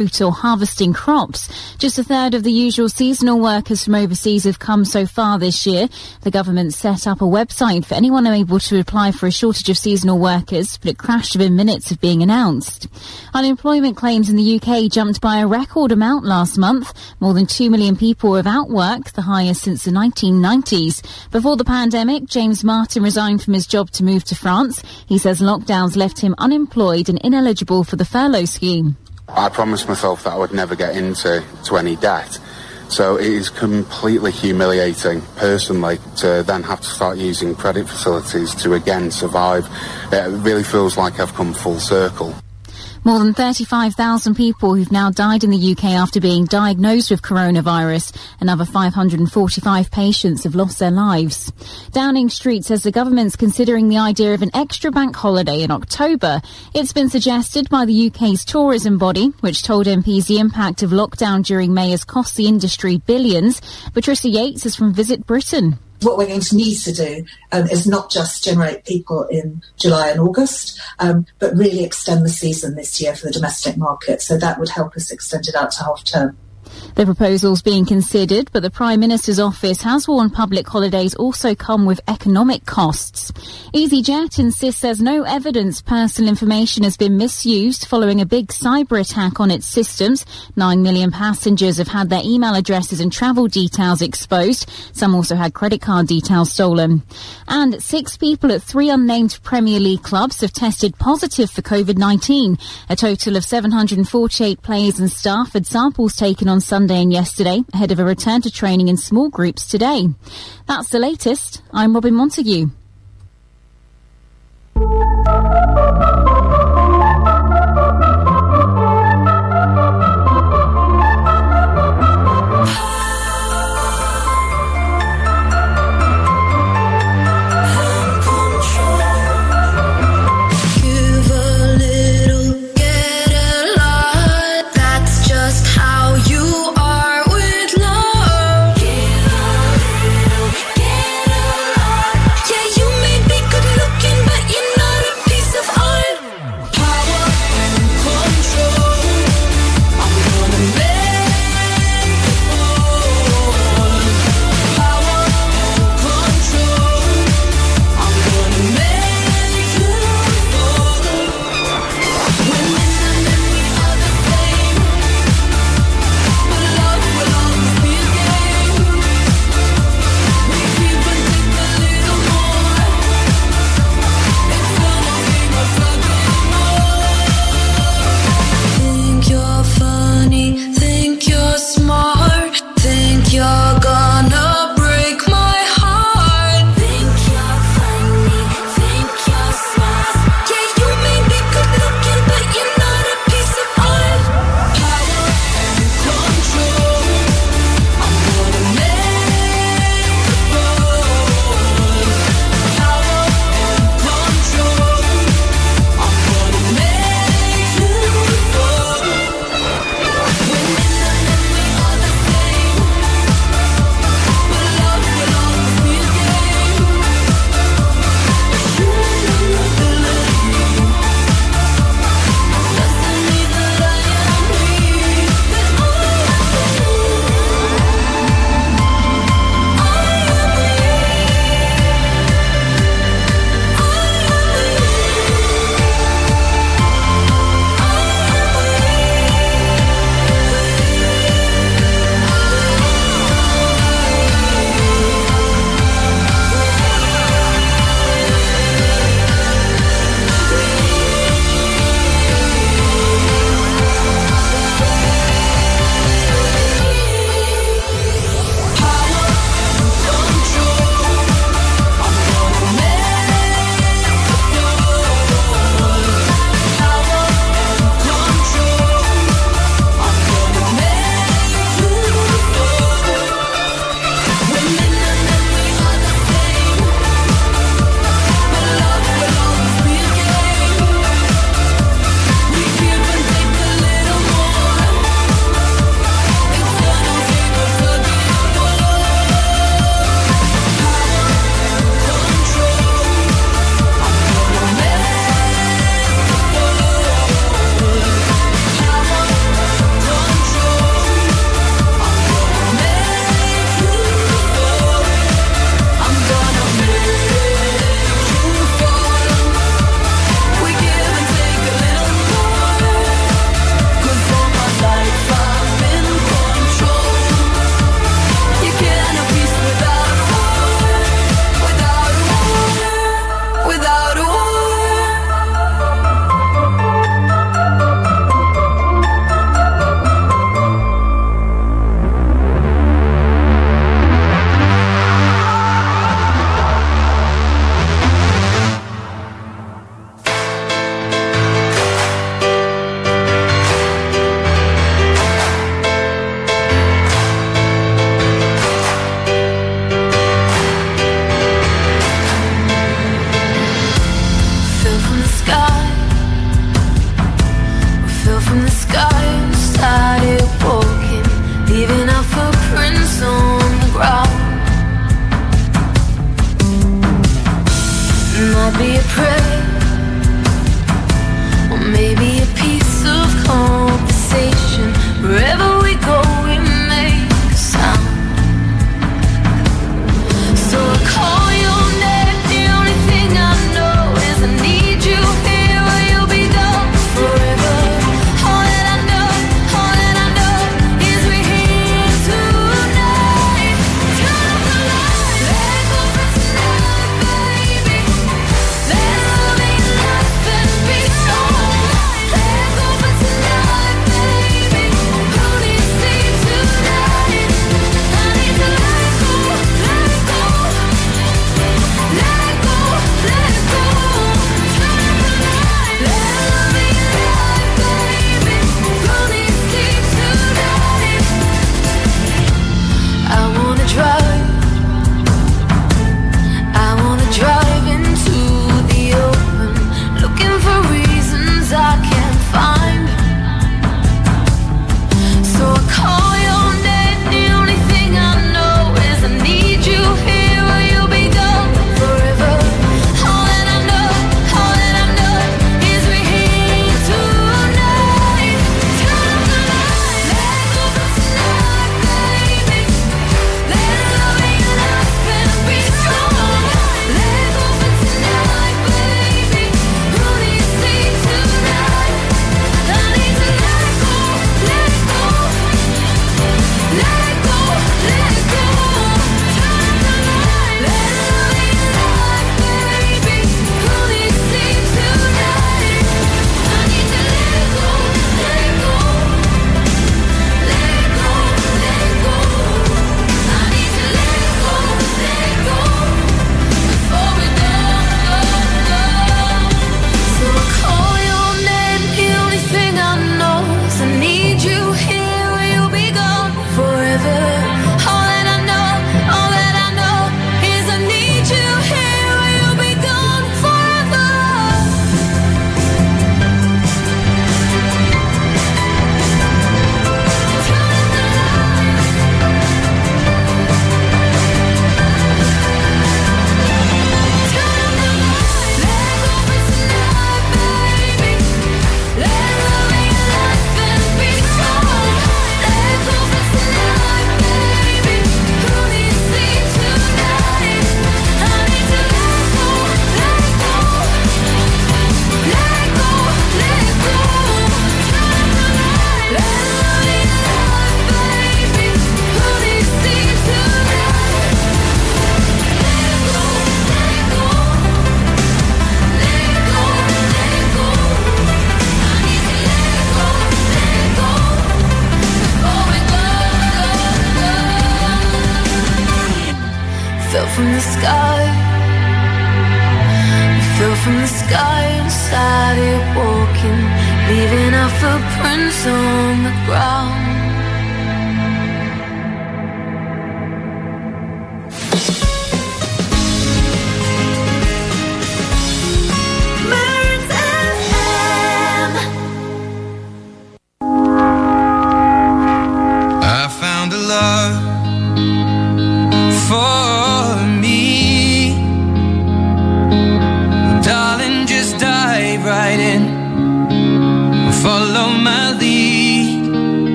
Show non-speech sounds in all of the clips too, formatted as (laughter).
or harvesting crops. Just a third of the usual seasonal workers from overseas have come so far this year. The government set up a website for anyone able to apply for a shortage of seasonal workers, but it crashed within minutes of being announced. Unemployment claims in the UK jumped by a record amount last month. More than 2 million people without work, the highest since the 1990s. Before the pandemic, James Martin resigned from his job to move to France. He says lockdowns left him unemployed and ineligible for the furlough scheme. I promised myself that I would never get into to any debt. So it is completely humiliating personally to then have to start using credit facilities to again survive. It really feels like I've come full circle. More than 35,000 people who've now died in the UK after being diagnosed with coronavirus. Another 545 patients have lost their lives. Downing Street says the government's considering the idea of an extra bank holiday in October. It's been suggested by the UK's tourism body, which told MPs the impact of lockdown during May has cost the industry billions. Patricia Yates is from Visit Britain what we're going to need to do um, is not just generate people in July and August, um, but really extend the season this year for the domestic market. So that would help us extend it out to half term. The proposal's being considered, but the Prime Minister's office has warned public holidays also come with economic costs. EasyJet insists there's no evidence personal information has been misused following a big cyber attack on its systems. Nine million passengers have had their email addresses and travel details exposed. Some also had credit card details stolen. And six people at three unnamed Premier League clubs have tested positive for COVID-19. A total of 748 players and staff had samples taken on Sunday and yesterday ahead of a return to training in small groups today. That's the latest. I'm Robin Montague.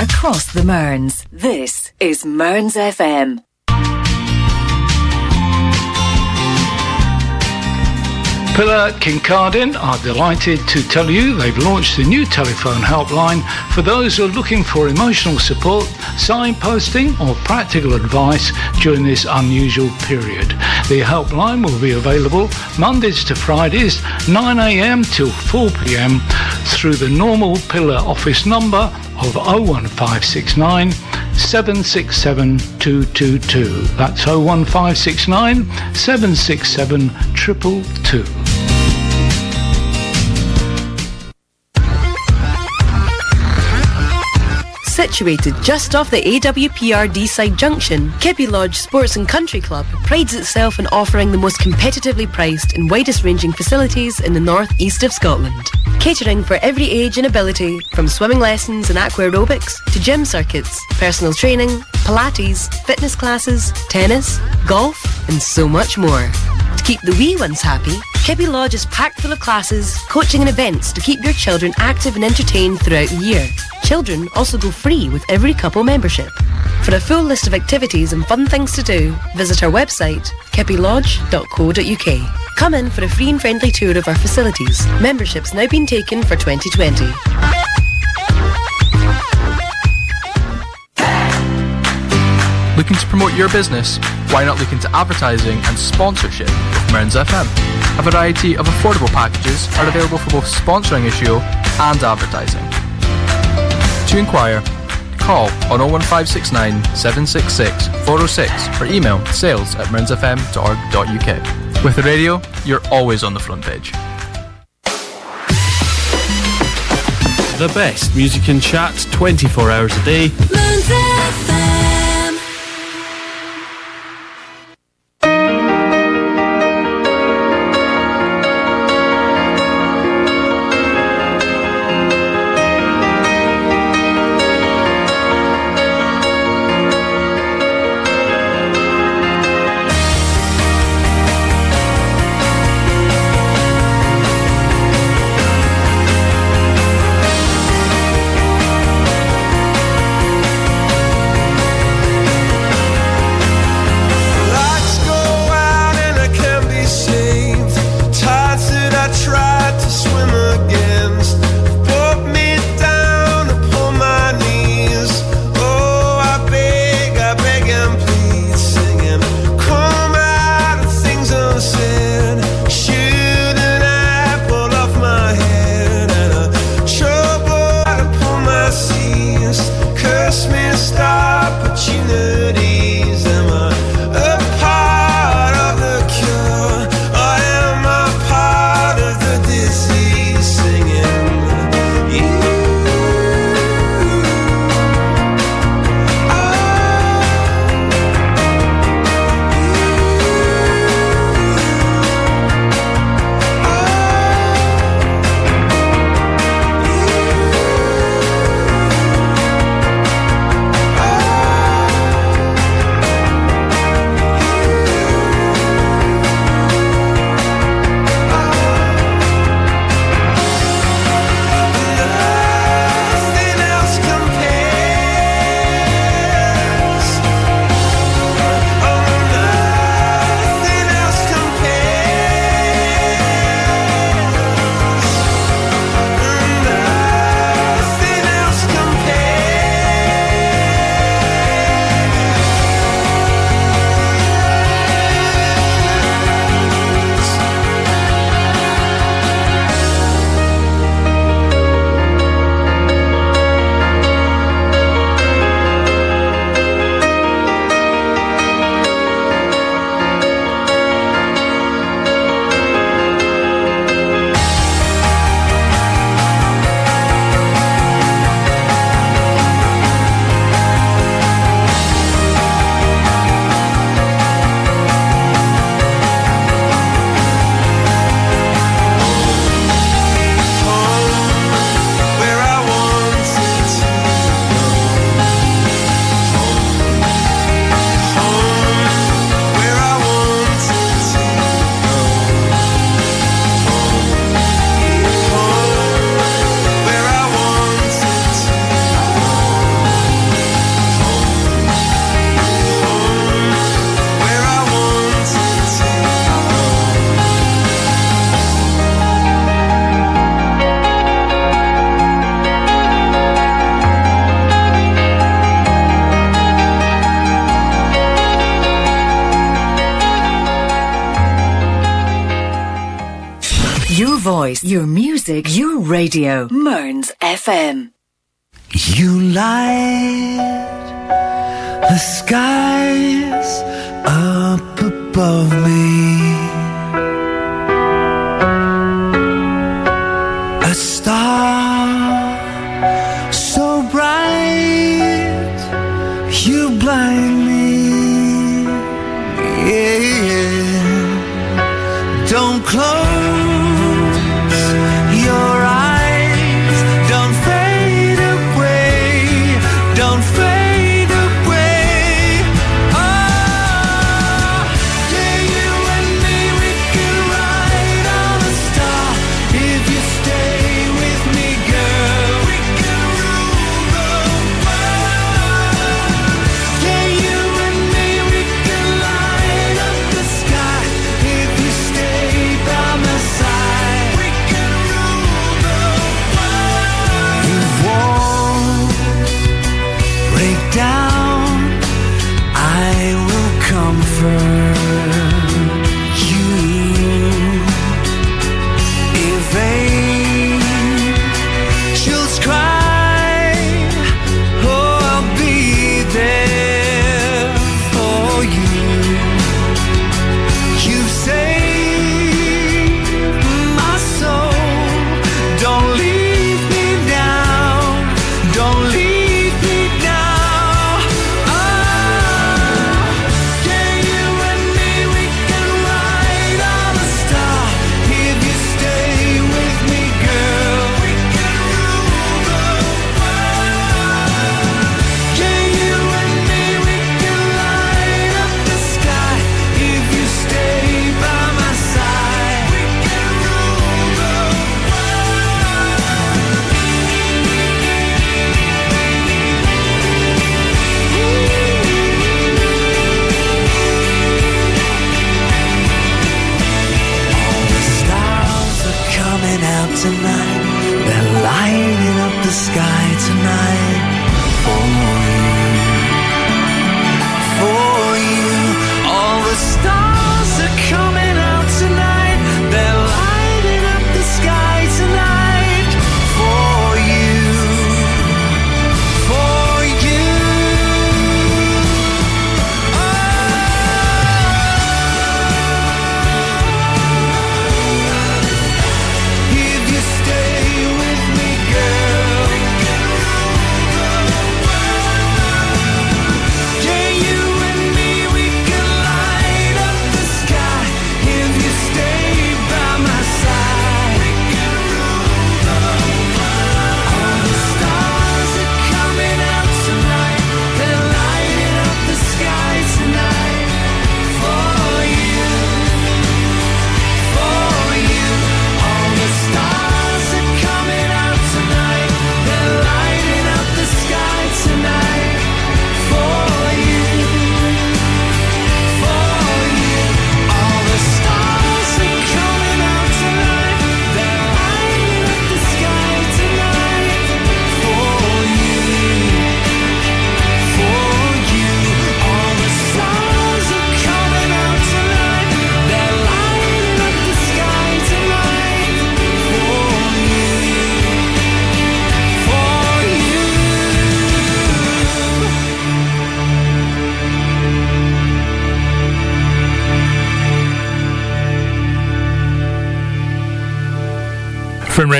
Across the Mearns. This is Mearns FM. Pillar Kincardine are delighted to tell you they've launched a new telephone helpline for those who are looking for emotional support, signposting or practical advice during this unusual period. The helpline will be available Mondays to Fridays 9am till 4pm through the normal Pillar office number of 01569 767 222. That's 01569 767 222. Situated just off the AWPR Deeside Junction, Kippie Lodge Sports and Country Club prides itself in offering the most competitively priced and widest ranging facilities in the north east of Scotland. Catering for every age and ability, from swimming lessons and aqua aerobics to gym circuits, personal training, Pilates, fitness classes, tennis, golf, and so much more. To keep the wee ones happy, Kippie Lodge is packed full of classes, coaching and events to keep your children active and entertained throughout the year. Children also go free with every couple membership. For a full list of activities and fun things to do, visit our website, kippielodge.co.uk. Come in for a free and friendly tour of our facilities. Membership's now been taken for 2020. Looking to promote your business? Why not look into advertising and sponsorship with Mearns FM? A variety of affordable packages are available for both sponsoring a show and advertising. To inquire, call on 01569 766 406 or email sales at mearnsfm.org.uk. With the radio, you're always on the front page. The best music and chat 24 hours a day. Voice, your music, your radio. Mearns FM. You light the skies up above me.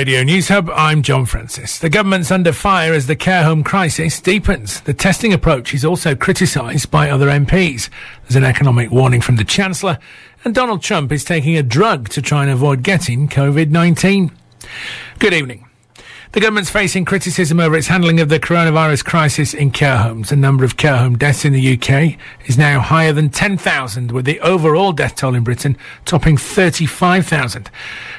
Radio News Hub, I'm John Francis. The government's under fire as the care home crisis deepens. The testing approach is also criticised by other MPs. There's an economic warning from the Chancellor, and Donald Trump is taking a drug to try and avoid getting COVID 19. Good evening. The government's facing criticism over its handling of the coronavirus crisis in care homes. The number of care home deaths in the UK is now higher than 10,000, with the overall death toll in Britain topping 35,000.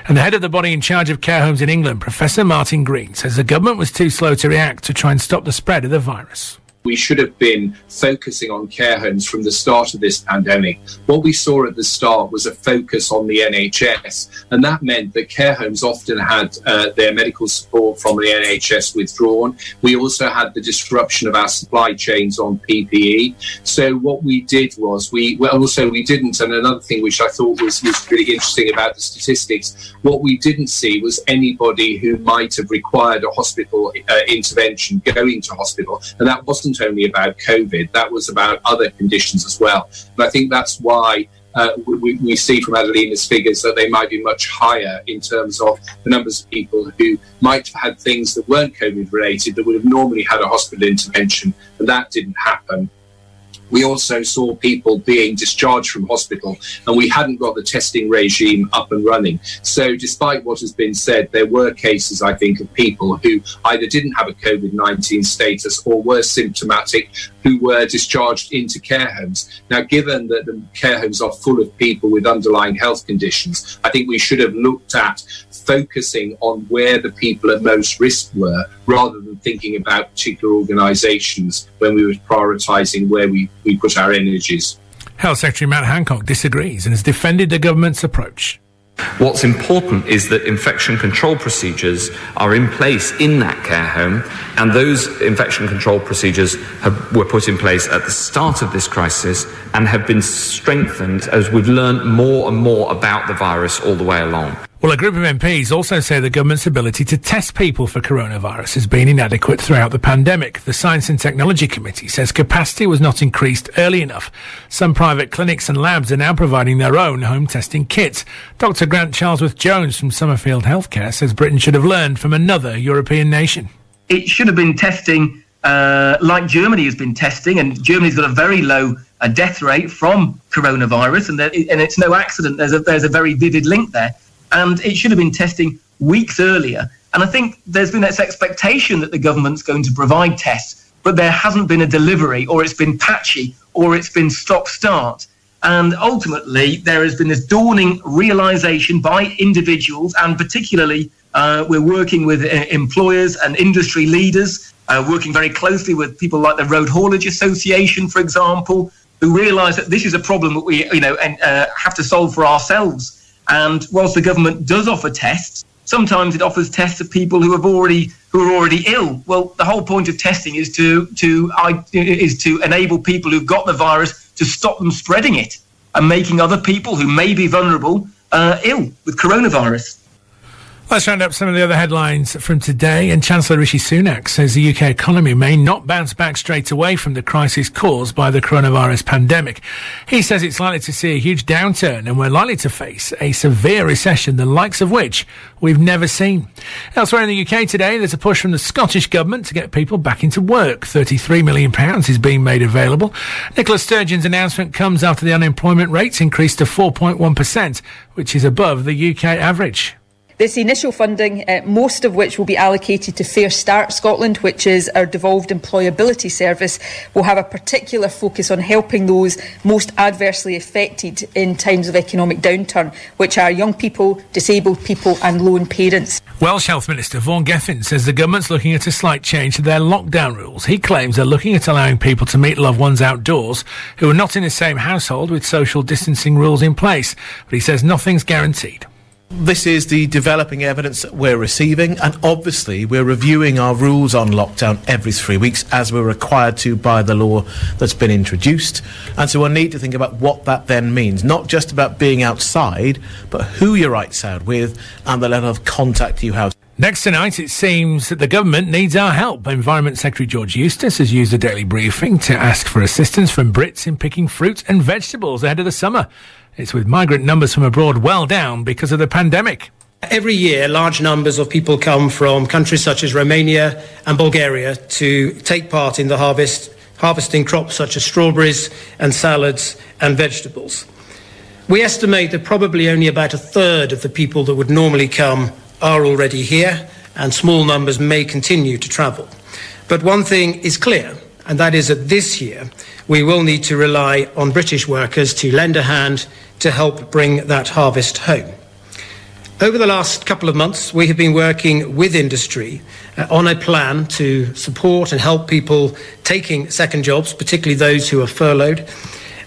And the head of the body in charge of care homes in England, Professor Martin Green, says the government was too slow to react to try and stop the spread of the virus. We should have been focusing on care homes from the start of this pandemic. What we saw at the start was a focus on the NHS, and that meant that care homes often had uh, their medical support from the NHS withdrawn. We also had the disruption of our supply chains on PPE. So what we did was we well, also we didn't, and another thing which I thought was, was really interesting about the statistics, what we didn't see was anybody who might have required a hospital uh, intervention going to hospital, and that wasn't only about COVID, that was about other conditions as well. And I think that's why uh, we, we, see from Adelina's figures that they might be much higher in terms of the numbers of people who might have had things that weren't COVID related that would have normally had a hospital intervention, and that didn't happen we also saw people being discharged from hospital and we hadn't got the testing regime up and running. So, despite what has been said, there were cases, I think, of people who either didn't have a COVID 19 status or were symptomatic who were discharged into care homes. Now, given that the care homes are full of people with underlying health conditions, I think we should have looked at focusing on where the people at most risk were rather than thinking about particular organisations when we were prioritising where we, we put our energies. Health Secretary Matt Hancock disagrees and has defended the government's approach. What's important is that infection control procedures are in place in that care home, and those infection control procedures have, were put in place at the start of this crisis and have been strengthened as we've learned more and more about the virus all the way along. Well, a group of MPs also say the government's ability to test people for coronavirus has been inadequate throughout the pandemic. The Science and Technology Committee says capacity was not increased early enough. Some private clinics and labs are now providing their own home testing kits. Dr. Grant Charlesworth Jones from Summerfield Healthcare says Britain should have learned from another European nation. It should have been testing uh, like Germany has been testing, and Germany's got a very low uh, death rate from coronavirus, and, there, and it's no accident. There's a, there's a very vivid link there and it should have been testing weeks earlier. And I think there's been this expectation that the government's going to provide tests, but there hasn't been a delivery, or it's been patchy, or it's been stop start. And ultimately, there has been this dawning realization by individuals, and particularly, uh, we're working with uh, employers and industry leaders, uh, working very closely with people like the Road Haulage Association, for example, who realize that this is a problem that we, you know, and, uh, have to solve for ourselves and whilst the government does offer tests, sometimes it offers tests of people who have already who are already ill. Well, the whole point of testing is to to is to enable people who've got the virus to stop them spreading it and making other people who may be vulnerable uh, ill with coronavirus. Let's round up some of the other headlines from today. And Chancellor Rishi Sunak says the UK economy may not bounce back straight away from the crisis caused by the coronavirus pandemic. He says it's likely to see a huge downturn and we're likely to face a severe recession, the likes of which we've never seen. Elsewhere in the UK today, there's a push from the Scottish Government to get people back into work. £33 million is being made available. Nicola Sturgeon's announcement comes after the unemployment rates increased to 4.1%, which is above the UK average. This initial funding, uh, most of which will be allocated to Fair Start Scotland, which is our devolved employability service, will have a particular focus on helping those most adversely affected in times of economic downturn, which are young people, disabled people, and lone parents. Welsh Health Minister Vaughan Gething says the government's looking at a slight change to their lockdown rules. He claims they're looking at allowing people to meet loved ones outdoors who are not in the same household with social distancing rules in place, but he says nothing's guaranteed. This is the developing evidence that we're receiving, and obviously we're reviewing our rules on lockdown every three weeks as we're required to by the law that's been introduced. And so we'll need to think about what that then means, not just about being outside, but who you're outside with and the level of contact you have. Next tonight, it seems that the government needs our help. Environment Secretary George Eustice has used a daily briefing to ask for assistance from Brits in picking fruit and vegetables ahead of the summer. It's with migrant numbers from abroad well down because of the pandemic. Every year, large numbers of people come from countries such as Romania and Bulgaria to take part in the harvest, harvesting crops such as strawberries and salads and vegetables. We estimate that probably only about a third of the people that would normally come are already here, and small numbers may continue to travel. But one thing is clear, and that is that this year we will need to rely on British workers to lend a hand to help bring that harvest home. over the last couple of months, we have been working with industry uh, on a plan to support and help people taking second jobs, particularly those who are furloughed.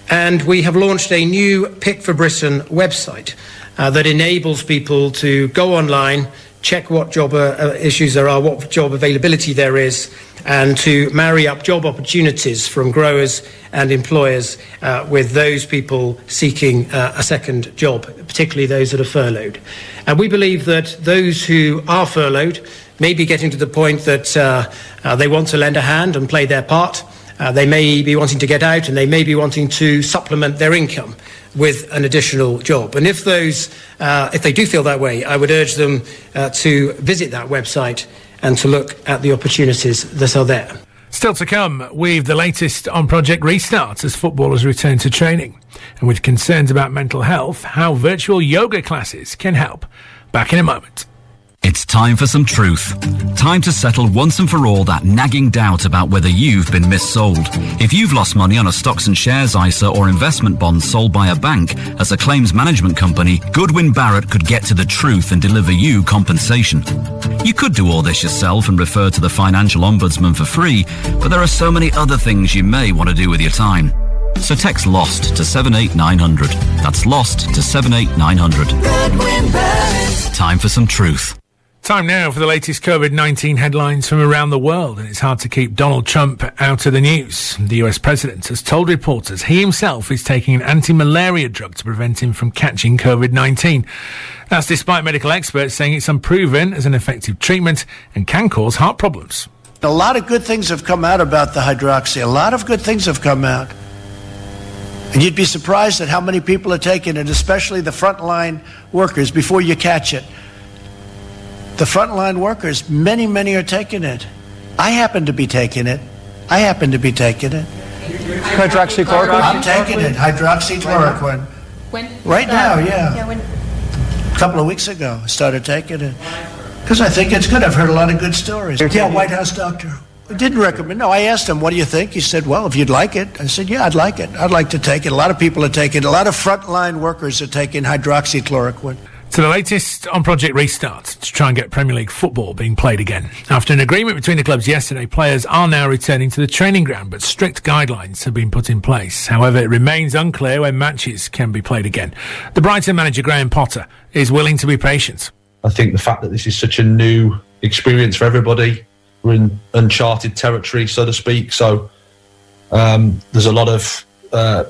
And we have launched a new Pick for Britain website uh, that enables people to go online, check what job uh, issues there are, what job availability there is, and to marry up job opportunities from growers and employers uh, with those people seeking uh, a second job, particularly those that are furloughed. And we believe that those who are furloughed may be getting to the point that uh, uh, they want to lend a hand and play their part. Uh, they may be wanting to get out and they may be wanting to supplement their income with an additional job. And if those, uh, if they do feel that way, I would urge them to visit that website and to look at the opportunities that are there. Still to come, we've the latest on Project Restart as footballers return to training. And with concerns about mental health, how virtual yoga classes can help. Back in a moment. It's time for some truth. Time to settle once and for all that nagging doubt about whether you've been missold. If you've lost money on a stocks and shares ISA or investment bond sold by a bank as a claims management company, Goodwin Barrett could get to the truth and deliver you compensation. You could do all this yourself and refer to the financial ombudsman for free, but there are so many other things you may want to do with your time. So text LOST to 78900. That's LOST to 78900. Time for some truth. Time now for the latest COVID 19 headlines from around the world, and it's hard to keep Donald Trump out of the news. The US president has told reporters he himself is taking an anti malaria drug to prevent him from catching COVID 19. That's despite medical experts saying it's unproven as an effective treatment and can cause heart problems. A lot of good things have come out about the hydroxy. A lot of good things have come out. And you'd be surprised at how many people are taking it, especially the frontline workers, before you catch it the frontline workers, many, many are taking it. I happen to be taking it. I happen to be taking it. Hydroxychloroquine? I'm taking it. Hydroxychloroquine. When? Right now, yeah. Yeah, when? A couple of weeks ago, I started taking it. Because I think it's good. I've heard a lot of good stories. Yeah, White House doctor. I didn't recommend. No, I asked him, "What do you think?" He said, "Well, if you'd like it." I said, "Yeah, I'd like it. I'd like to take it." A lot of people are taking it. A lot of frontline workers are taking hydroxychloroquine. To the latest on Project Restart to try and get Premier League football being played again. After an agreement between the clubs yesterday, players are now returning to the training ground, but strict guidelines have been put in place. However, it remains unclear when matches can be played again. The Brighton manager Graham Potter is willing to be patient. I think the fact that this is such a new experience for everybody, we're in uncharted territory, so to speak. So um, there's a lot of uh,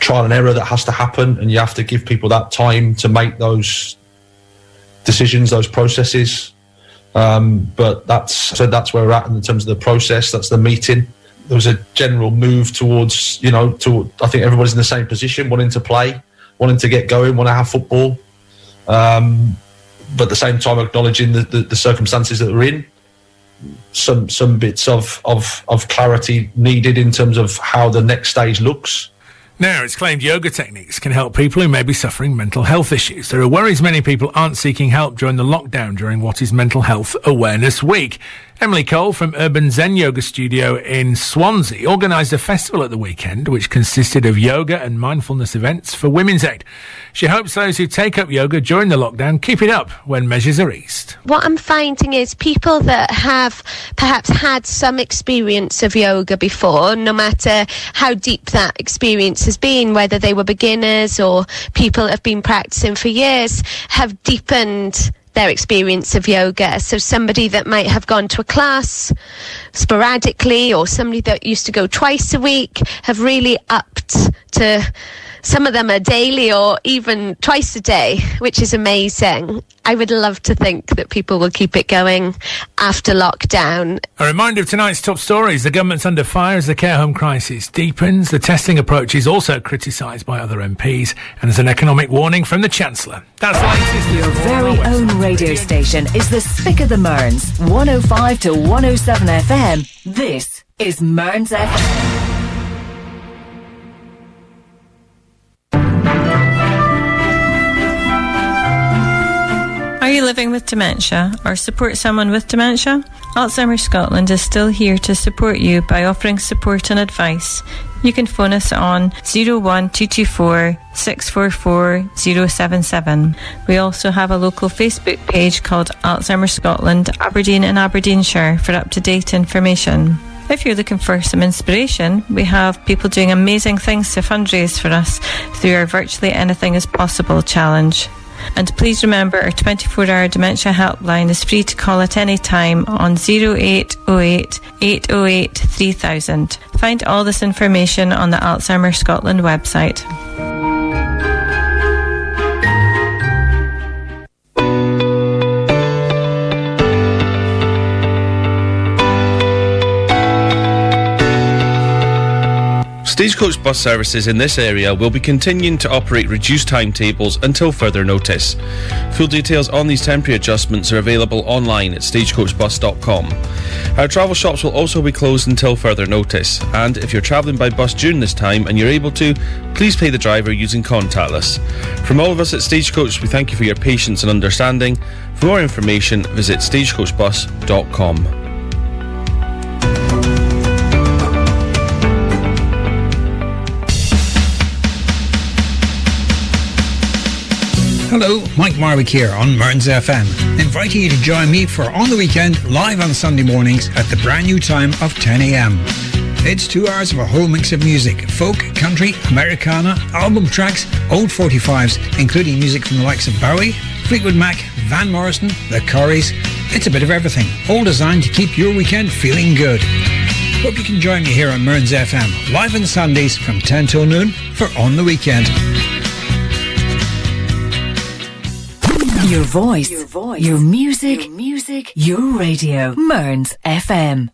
trial and error that has to happen, and you have to give people that time to make those decisions, those processes. Um, but that's so that's where we're at in terms of the process. That's the meeting. There was a general move towards, you know, to I think everybody's in the same position, wanting to play, wanting to get going, want to have football, um, but at the same time acknowledging the, the, the circumstances that we're in. Some some bits of, of of clarity needed in terms of how the next stage looks. Now, it's claimed yoga techniques can help people who may be suffering mental health issues. There are worries many people aren't seeking help during the lockdown during what is Mental Health Awareness Week. Emily Cole from Urban Zen Yoga Studio in Swansea organised a festival at the weekend which consisted of yoga and mindfulness events for Women's Aid. She hopes those who take up yoga during the lockdown keep it up when measures are eased. What I'm finding is people that have perhaps had some experience of yoga before, no matter how deep that experience has been, whether they were beginners or people have been practicing for years, have deepened their experience of yoga. So somebody that might have gone to a class sporadically or somebody that used to go twice a week have really upped to some of them are daily or even twice a day, which is amazing. I would love to think that people will keep it going after lockdown. A reminder of tonight's top stories. The government's under fire as the care home crisis deepens. The testing approach is also criticised by other MPs, and there's an economic warning from the Chancellor. That's the latest. Your very own radio station is the Spick of the Mearns, 105 to 107 FM. This is Mearns FM. You living with dementia or support someone with dementia? Alzheimer's Scotland is still here to support you by offering support and advice. you can phone us on 01224 644 077. We also have a local Facebook page called Alzheimer's Scotland, Aberdeen and Aberdeenshire for up to date information. If you're looking for some inspiration, we have people doing amazing things to fundraise for us through our Virtually Anything is Possible challenge. And please remember our 24 hour dementia helpline is free to call at any time on 0808 808 3000. Find all this information on the Alzheimer's Scotland website. Stagecoach bus services in this area will be continuing to operate reduced timetables until further notice. Full details on these temporary adjustments are available online at stagecoachbus.com. Our travel shops will also be closed until further notice, and if you're travelling by bus during this time and you're able to, please pay the driver using contactless. From all of us at Stagecoach, we thank you for your patience and understanding. For more information, visit stagecoachbus.com. Hello, Mike Marwick here on Mearns FM, inviting you to join me for On the Weekend live on Sunday mornings at the brand new time of 10am. It's two hours of a whole mix of music folk, country, Americana, album tracks, old 45s, including music from the likes of Bowie, Fleetwood Mac, Van Morrison, The Corries. It's a bit of everything, all designed to keep your weekend feeling good. Hope you can join me here on Mearns FM, live on Sundays from 10 till noon for On the Weekend. Your voice, your voice, your music, your music, your radio. Mearns FM.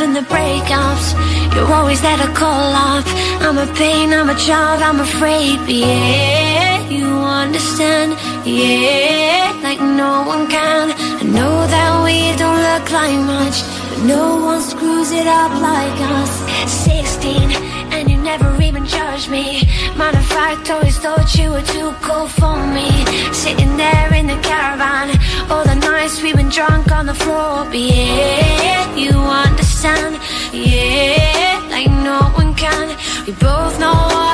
And the the breakups. You're always there to call up. I'm a pain, I'm a child, I'm afraid. But yeah, you understand. Yeah, like no one can. I know that we don't look like much. But no one screws it up like us. 16, and you never even judged me. Matter of fact, always thought you were too cool for me. Sitting there in the caravan, all the nights we've been drunk on the floor. But yeah, you understand. Yeah, like no one can. We both know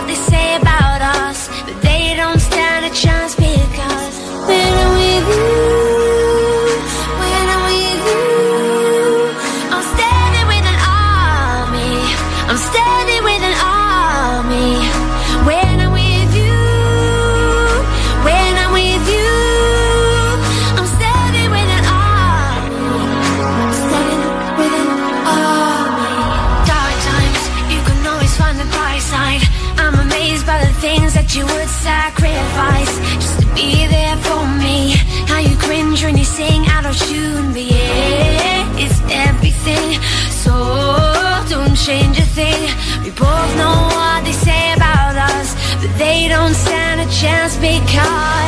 because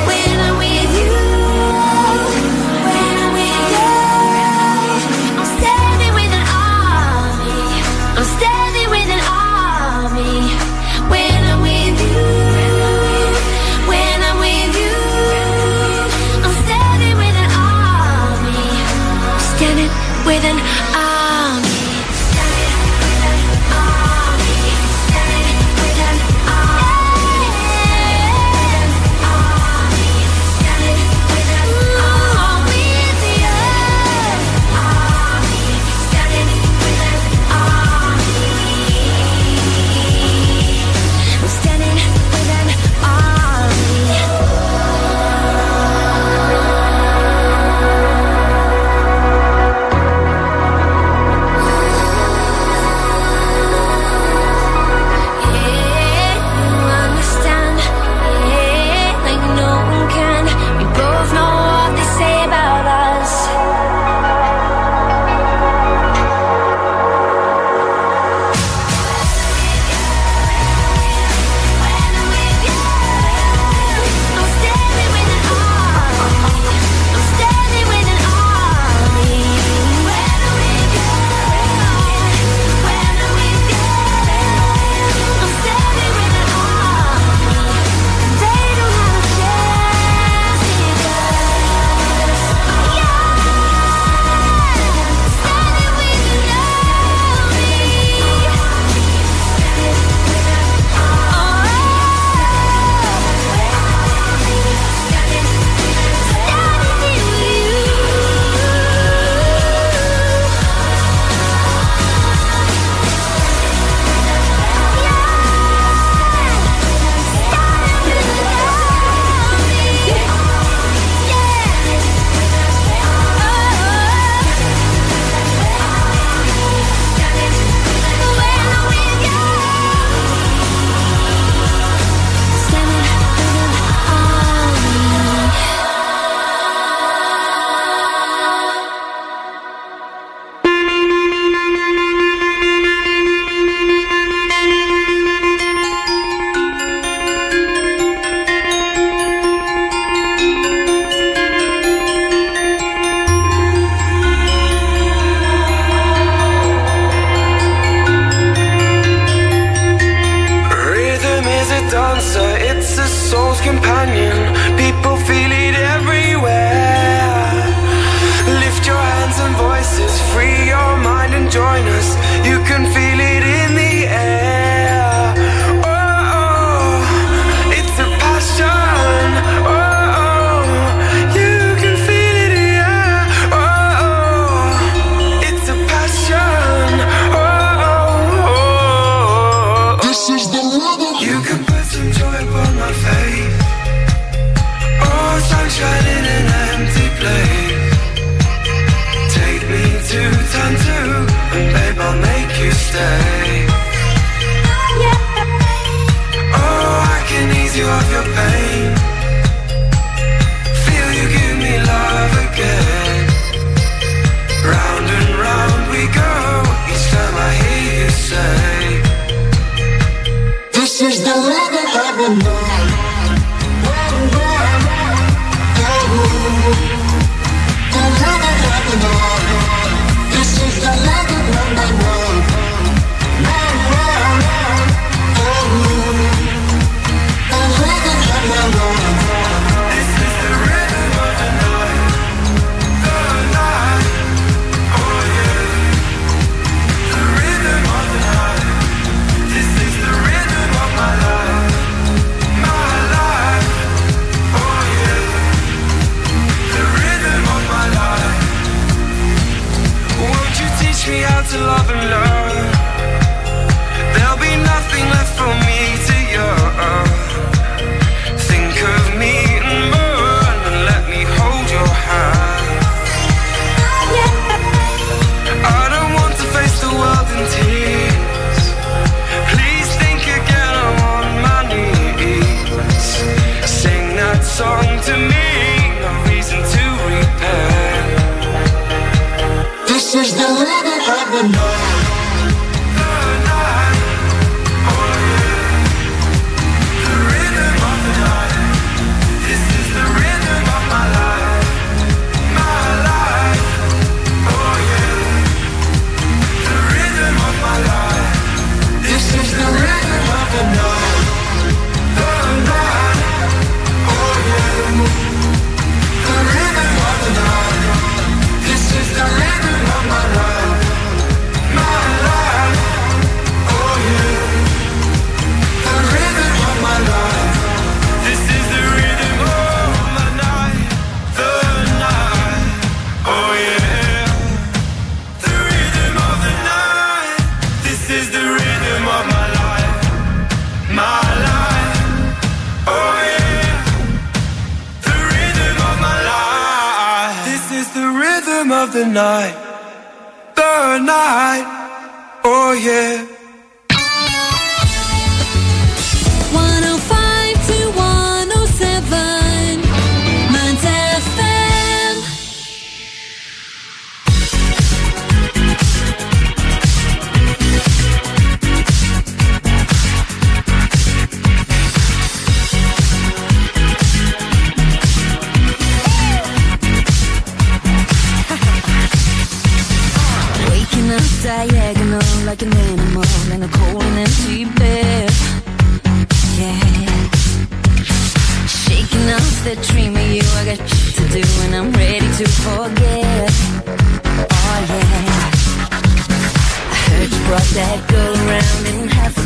around half a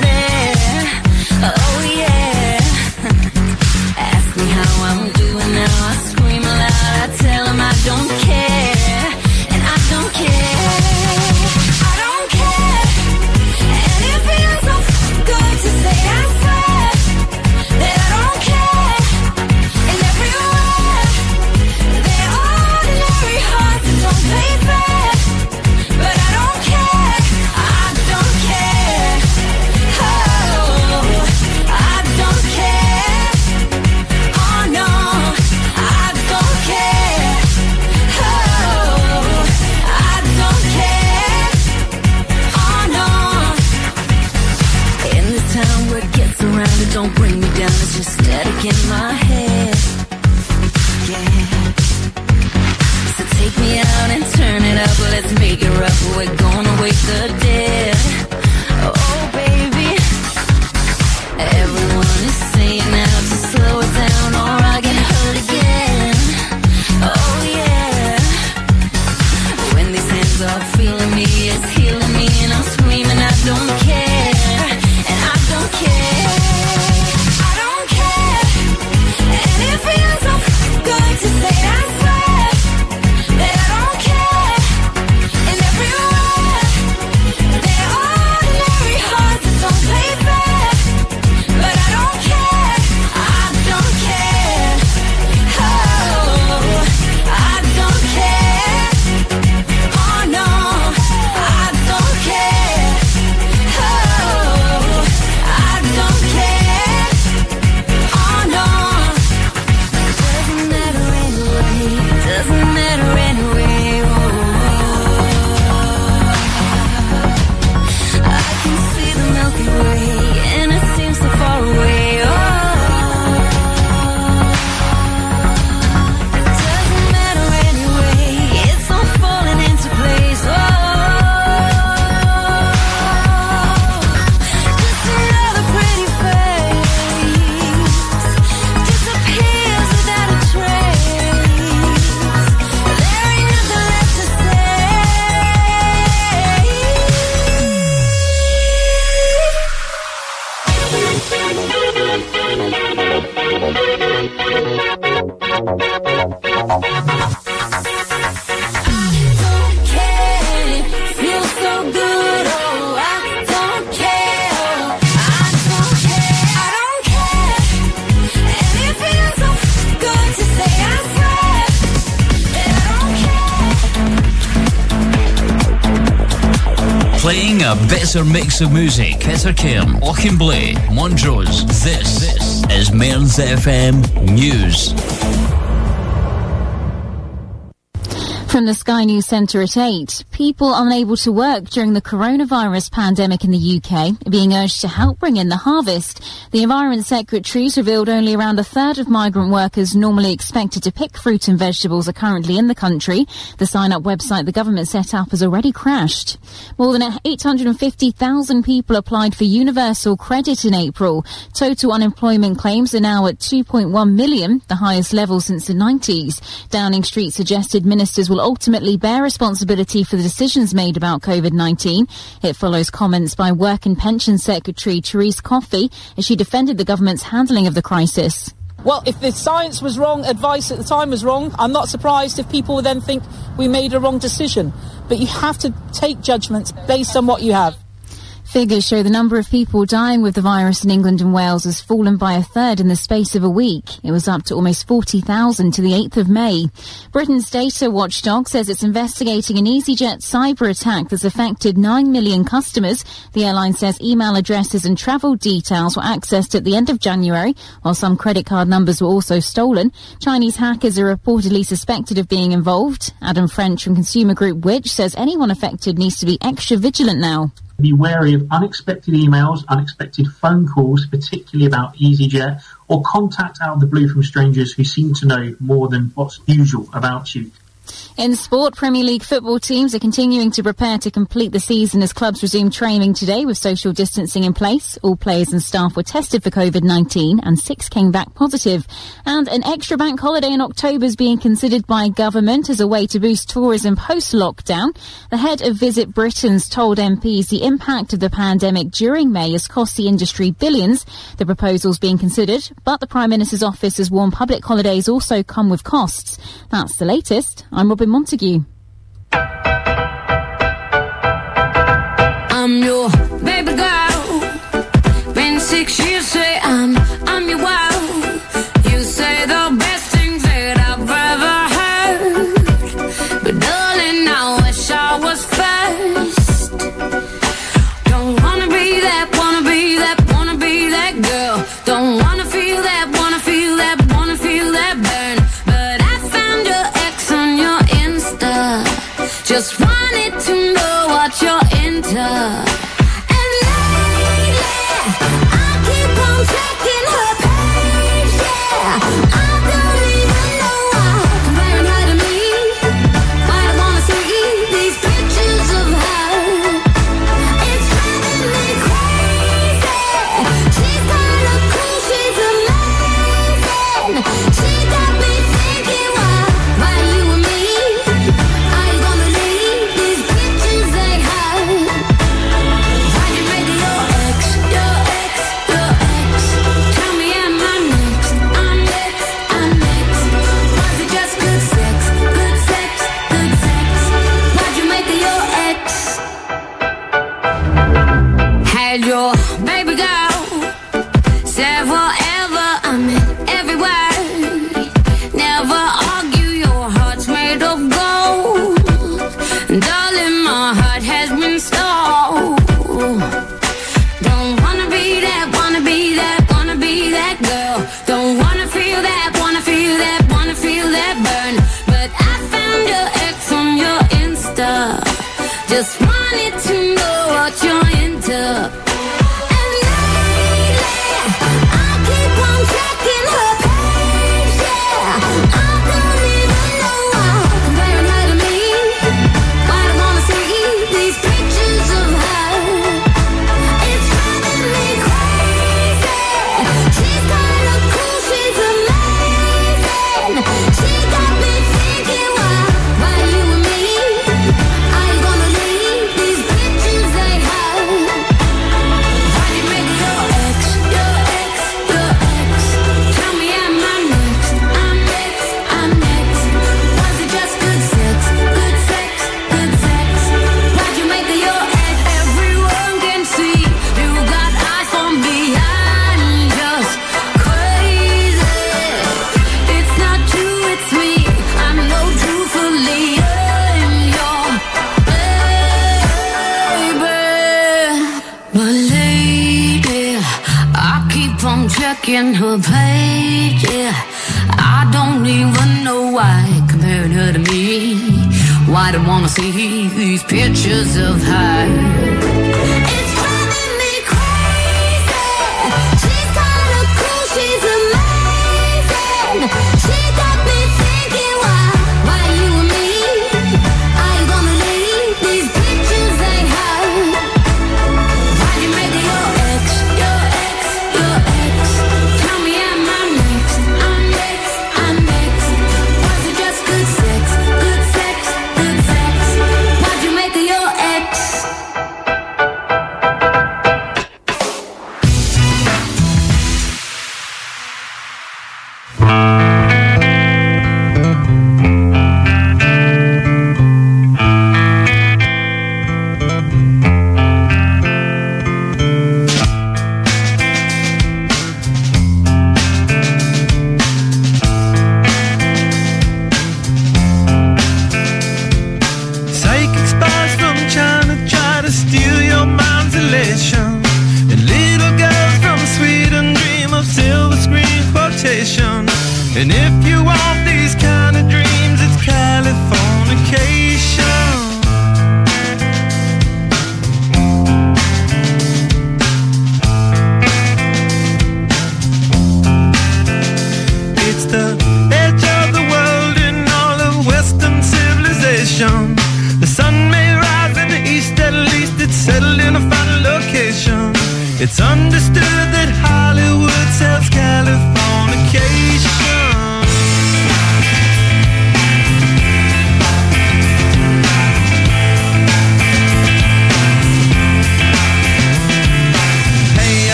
there. Oh yeah. (laughs) Ask me how I'm doing now. I scream. I I don't care. And I don't care. don't bring me down, it's just static in my head. Yeah. So take me out and turn it up, let's make it rough. We're gonna wake the dead. Of music. Fettercairn, Auchenblae, Montrose. This, this is Mearns FM News. From the Sky News Centre at 8, people unable to work during the coronavirus pandemic in the UK are being urged to help bring in the harvest. The Environment Secretary's revealed only around a third of migrant workers normally expected to pick fruit and vegetables are currently in the country. The sign-up website the government set up has already crashed. More than 850,000 people applied for universal credit in April. Total unemployment claims are now at 2.1 million, the highest level since the 90s. Downing Street suggested ministers will ultimately bear responsibility for the decisions made about COVID-19. It follows comments by Work and Pension Secretary Therese Coffey as she defended the government's handling of the crisis. Well, if the science was wrong, advice at the time was wrong, I'm not surprised if people then think we made a wrong decision. But you have to take judgments based on what you have. Figures show the number of people dying with the virus in England and Wales has fallen by a third in the space of a week. It was up to almost 40,000 to the 8th of May. Britain's data watchdog says it's investigating an EasyJet cyber attack that's affected 9 million customers. The airline says email addresses and travel details were accessed at the end of January, while some credit card numbers were also stolen. Chinese hackers are reportedly suspected of being involved. Adam French from consumer group Which says anyone affected needs to be extra vigilant now be wary of unexpected emails, unexpected phone calls, particularly about EasyJet, or contact out of the blue from strangers who seem to know more than what's usual about you. In sport, Premier League football teams are continuing to prepare to complete the season as clubs resume training today with social distancing in place. All players and staff were tested for COVID-19 and six came back positive. And an extra bank holiday in October is being considered by government as a way to boost tourism post-lockdown. The head of Visit Britain's told MPs the impact of the pandemic during May has cost the industry billions. The proposal's being considered, but the Prime Minister's office has warned public holidays also come with costs. That's the latest. I'm Robin Montague. I'm your baby girl. Been six years,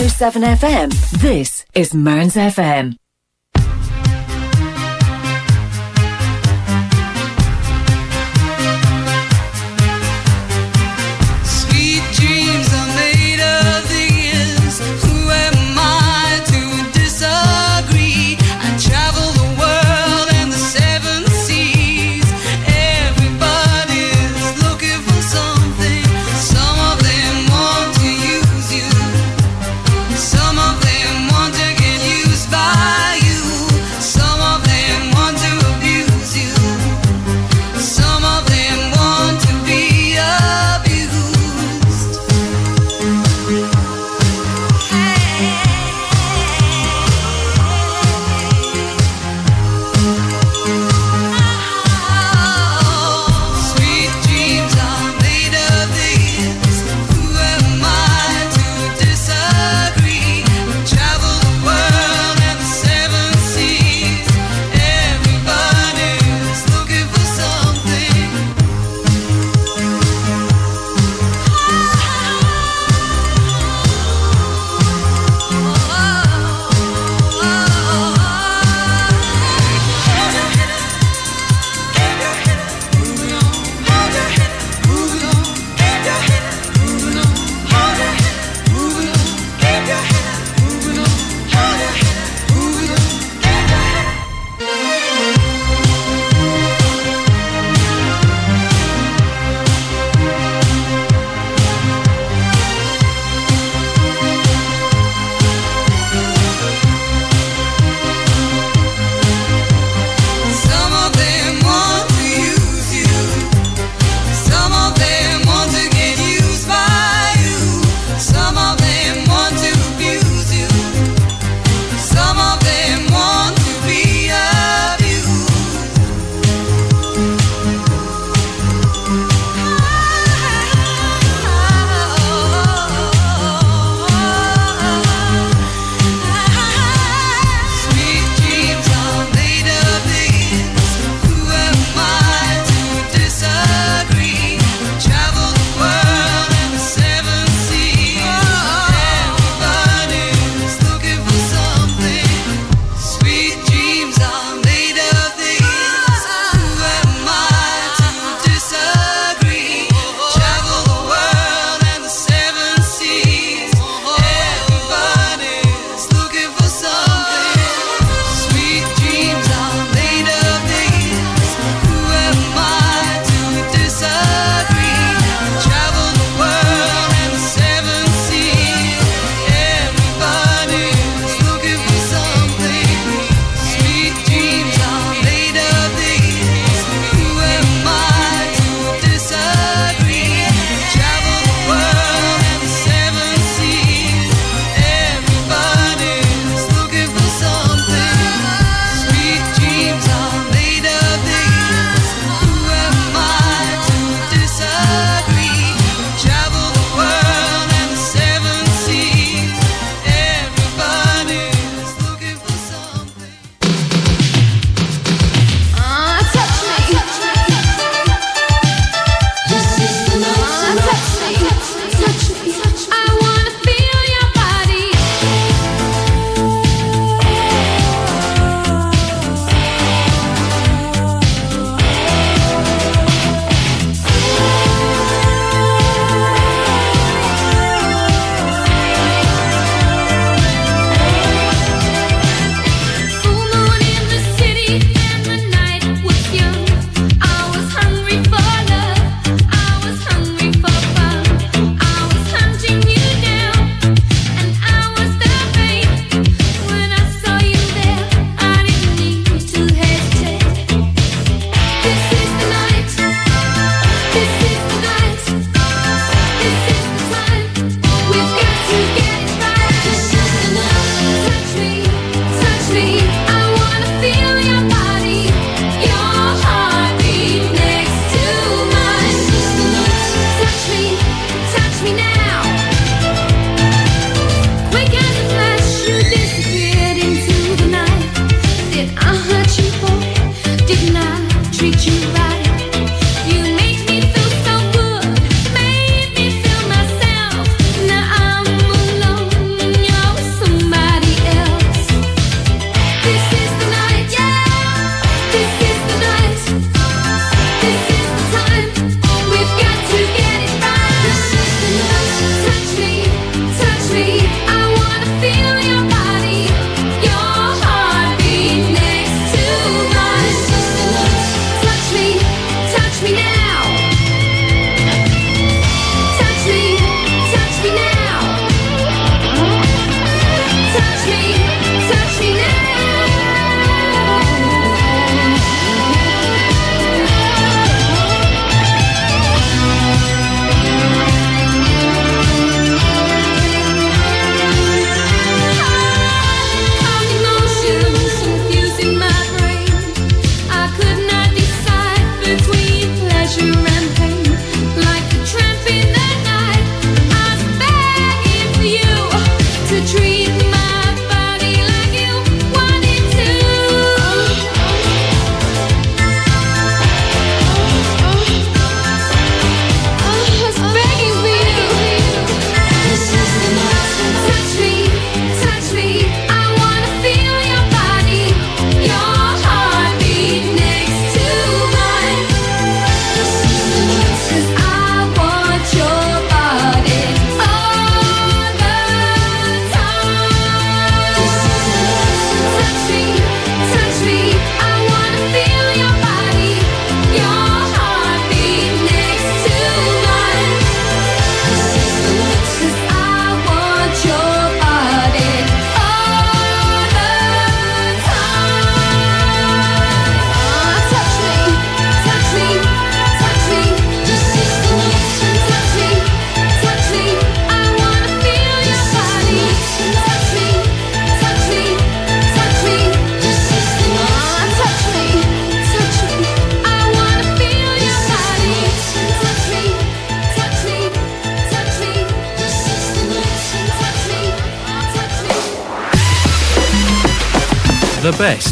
107 FM, this is Mearns FM.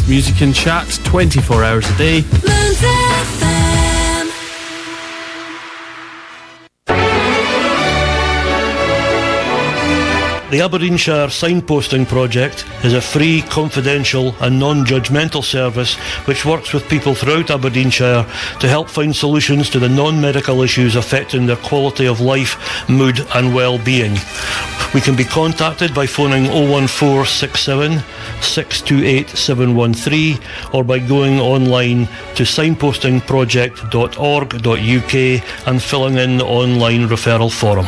Music and chat 24 hours a day. The Aberdeenshire Signposting Project is a free, confidential and non-judgmental service which works with people throughout Aberdeenshire to help find solutions to the non-medical issues affecting their quality of life, mood and well-being. We can be contacted by phoning 01467 628 713 or by going online to signpostingproject.org.uk and filling in the online referral form.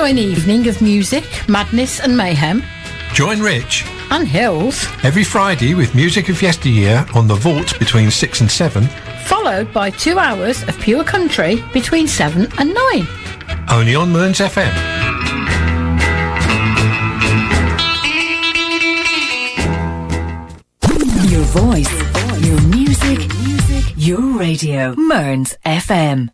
Enjoy an evening of music, madness, and mayhem, Join Rich and Hills, every Friday with music of yesteryear on the vault between 6 and 7, followed by two hours of pure country between 7 and 9. only on Mearns FM. Your voice, your music, your radio. Mearns FM.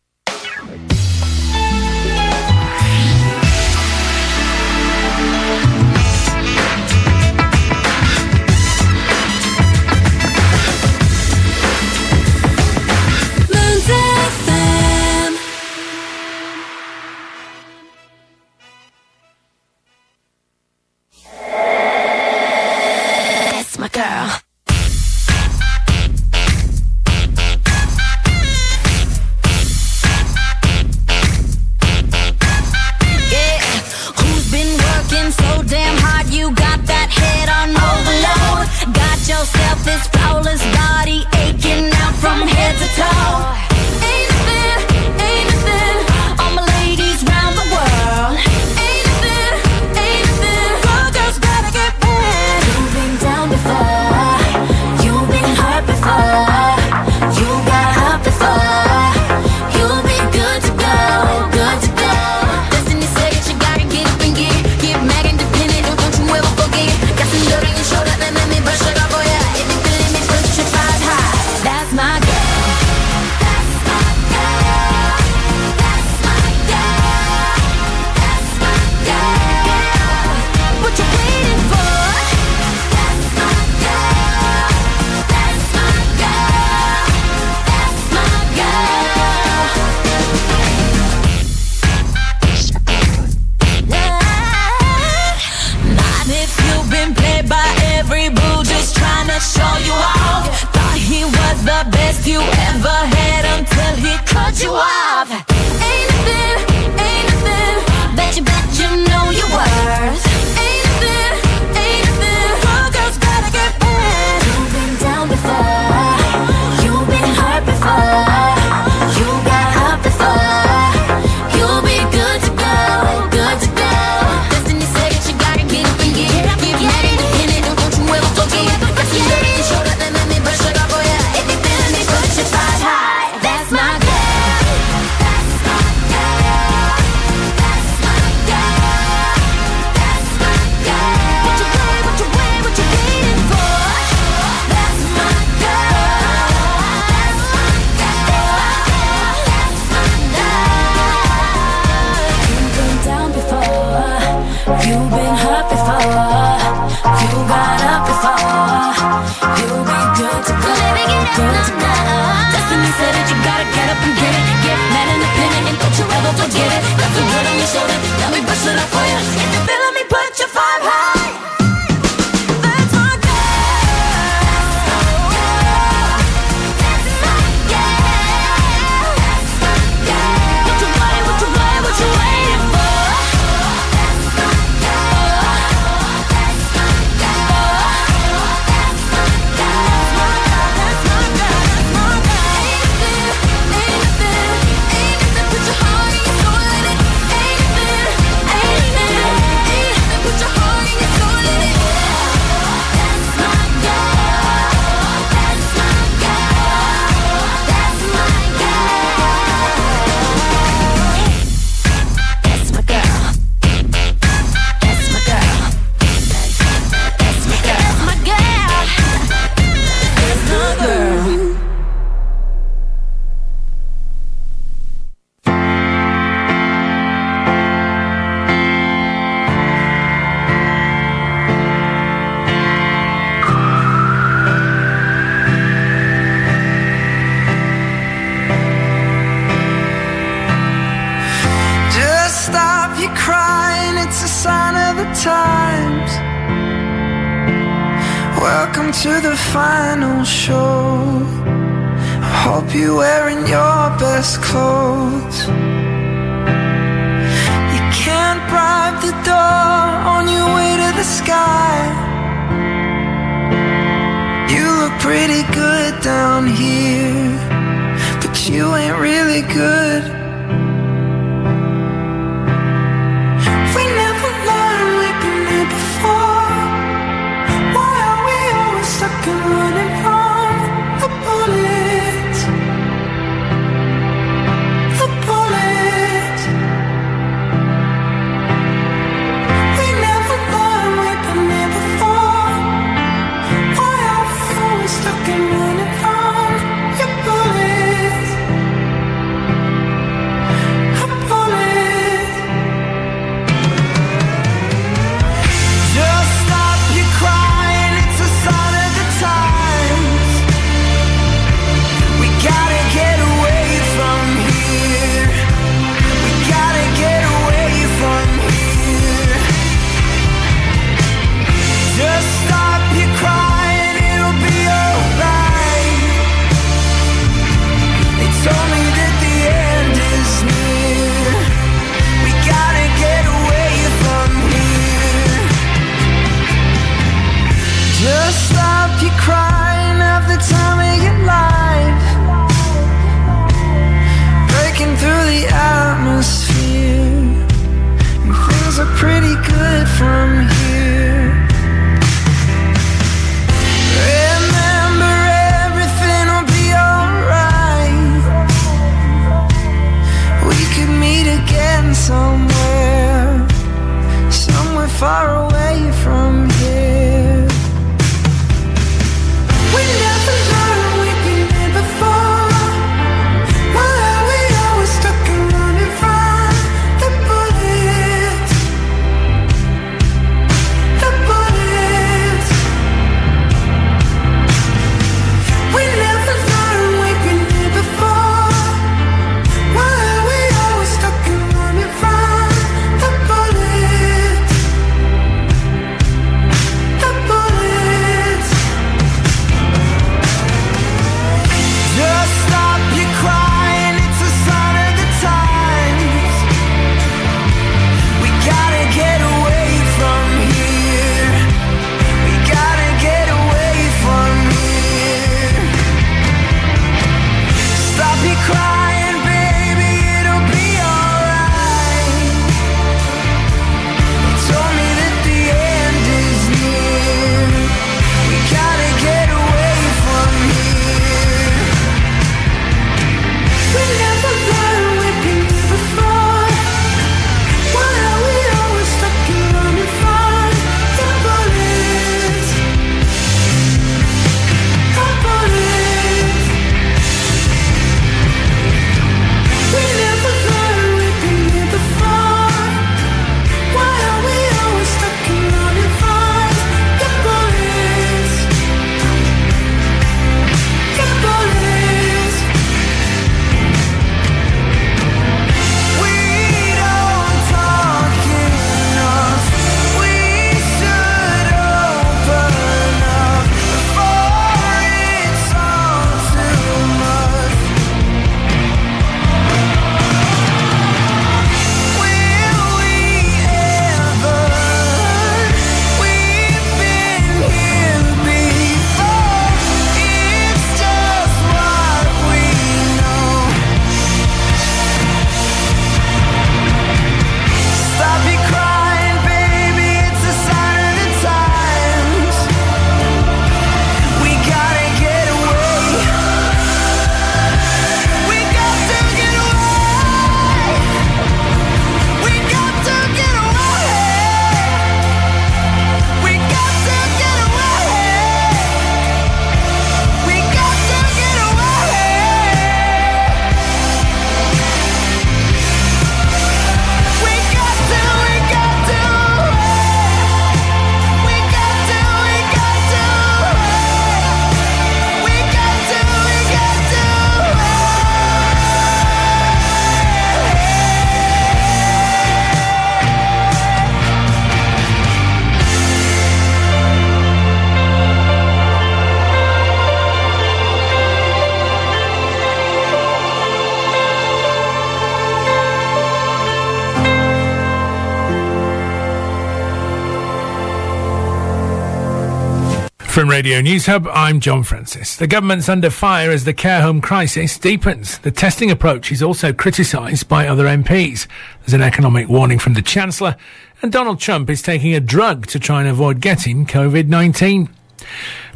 Radio News Hub, I'm John Francis. The government's under fire as the care home crisis deepens. The testing approach is also criticised by other MPs. There's an economic warning from the Chancellor, and Donald Trump is taking a drug to try and avoid getting COVID 19.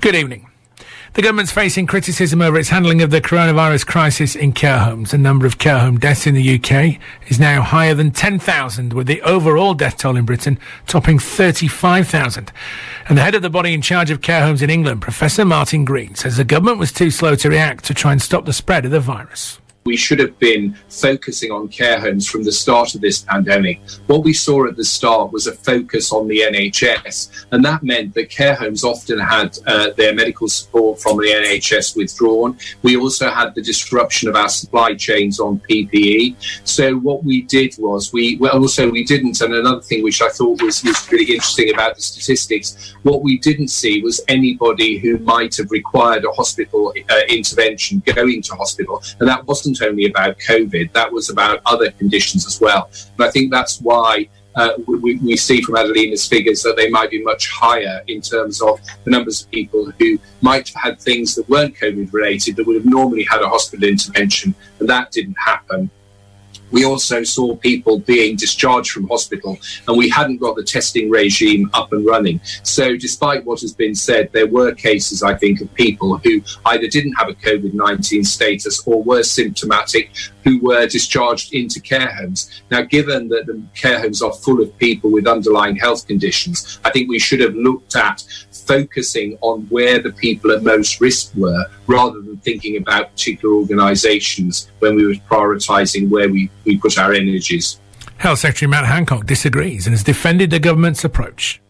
Good evening. The government's facing criticism over its handling of the coronavirus crisis in care homes. The number of care home deaths in the UK is now higher than 10,000, with the overall death toll in Britain topping 35,000. And the head of the body in charge of care homes in England, Professor Martin Green, says the government was too slow to react to try and stop the spread of the virus. We should have been focusing on care homes from the start of this pandemic. What we saw at the start was a focus on the NHS, and that meant that care homes often had uh, their medical support from the NHS withdrawn. We also had the disruption of our supply chains on PPE. So what we did was we well also we didn't, and another thing which I thought was, was really interesting about the statistics, what we didn't see was anybody who might have required a hospital uh, intervention going to hospital, and that wasn't only about COVID, that was about other conditions as well. And I think that's why uh, we, we see from Adelina's figures that they might be much higher in terms of the numbers of people who might have had things that weren't COVID related that would have normally had a hospital intervention, and that didn't happen. We also saw people being discharged from hospital, and we hadn't got the testing regime up and running. So, despite what has been said, there were cases, I think, of people who either didn't have a COVID 19 status or were symptomatic who were discharged into care homes. Now, given that the care homes are full of people with underlying health conditions, I think we should have looked at focusing on where the people at most risk were rather than thinking about particular organisations when we were prioritising where we, we put our energies. Health Secretary Matt Hancock disagrees and has defended the government's approach.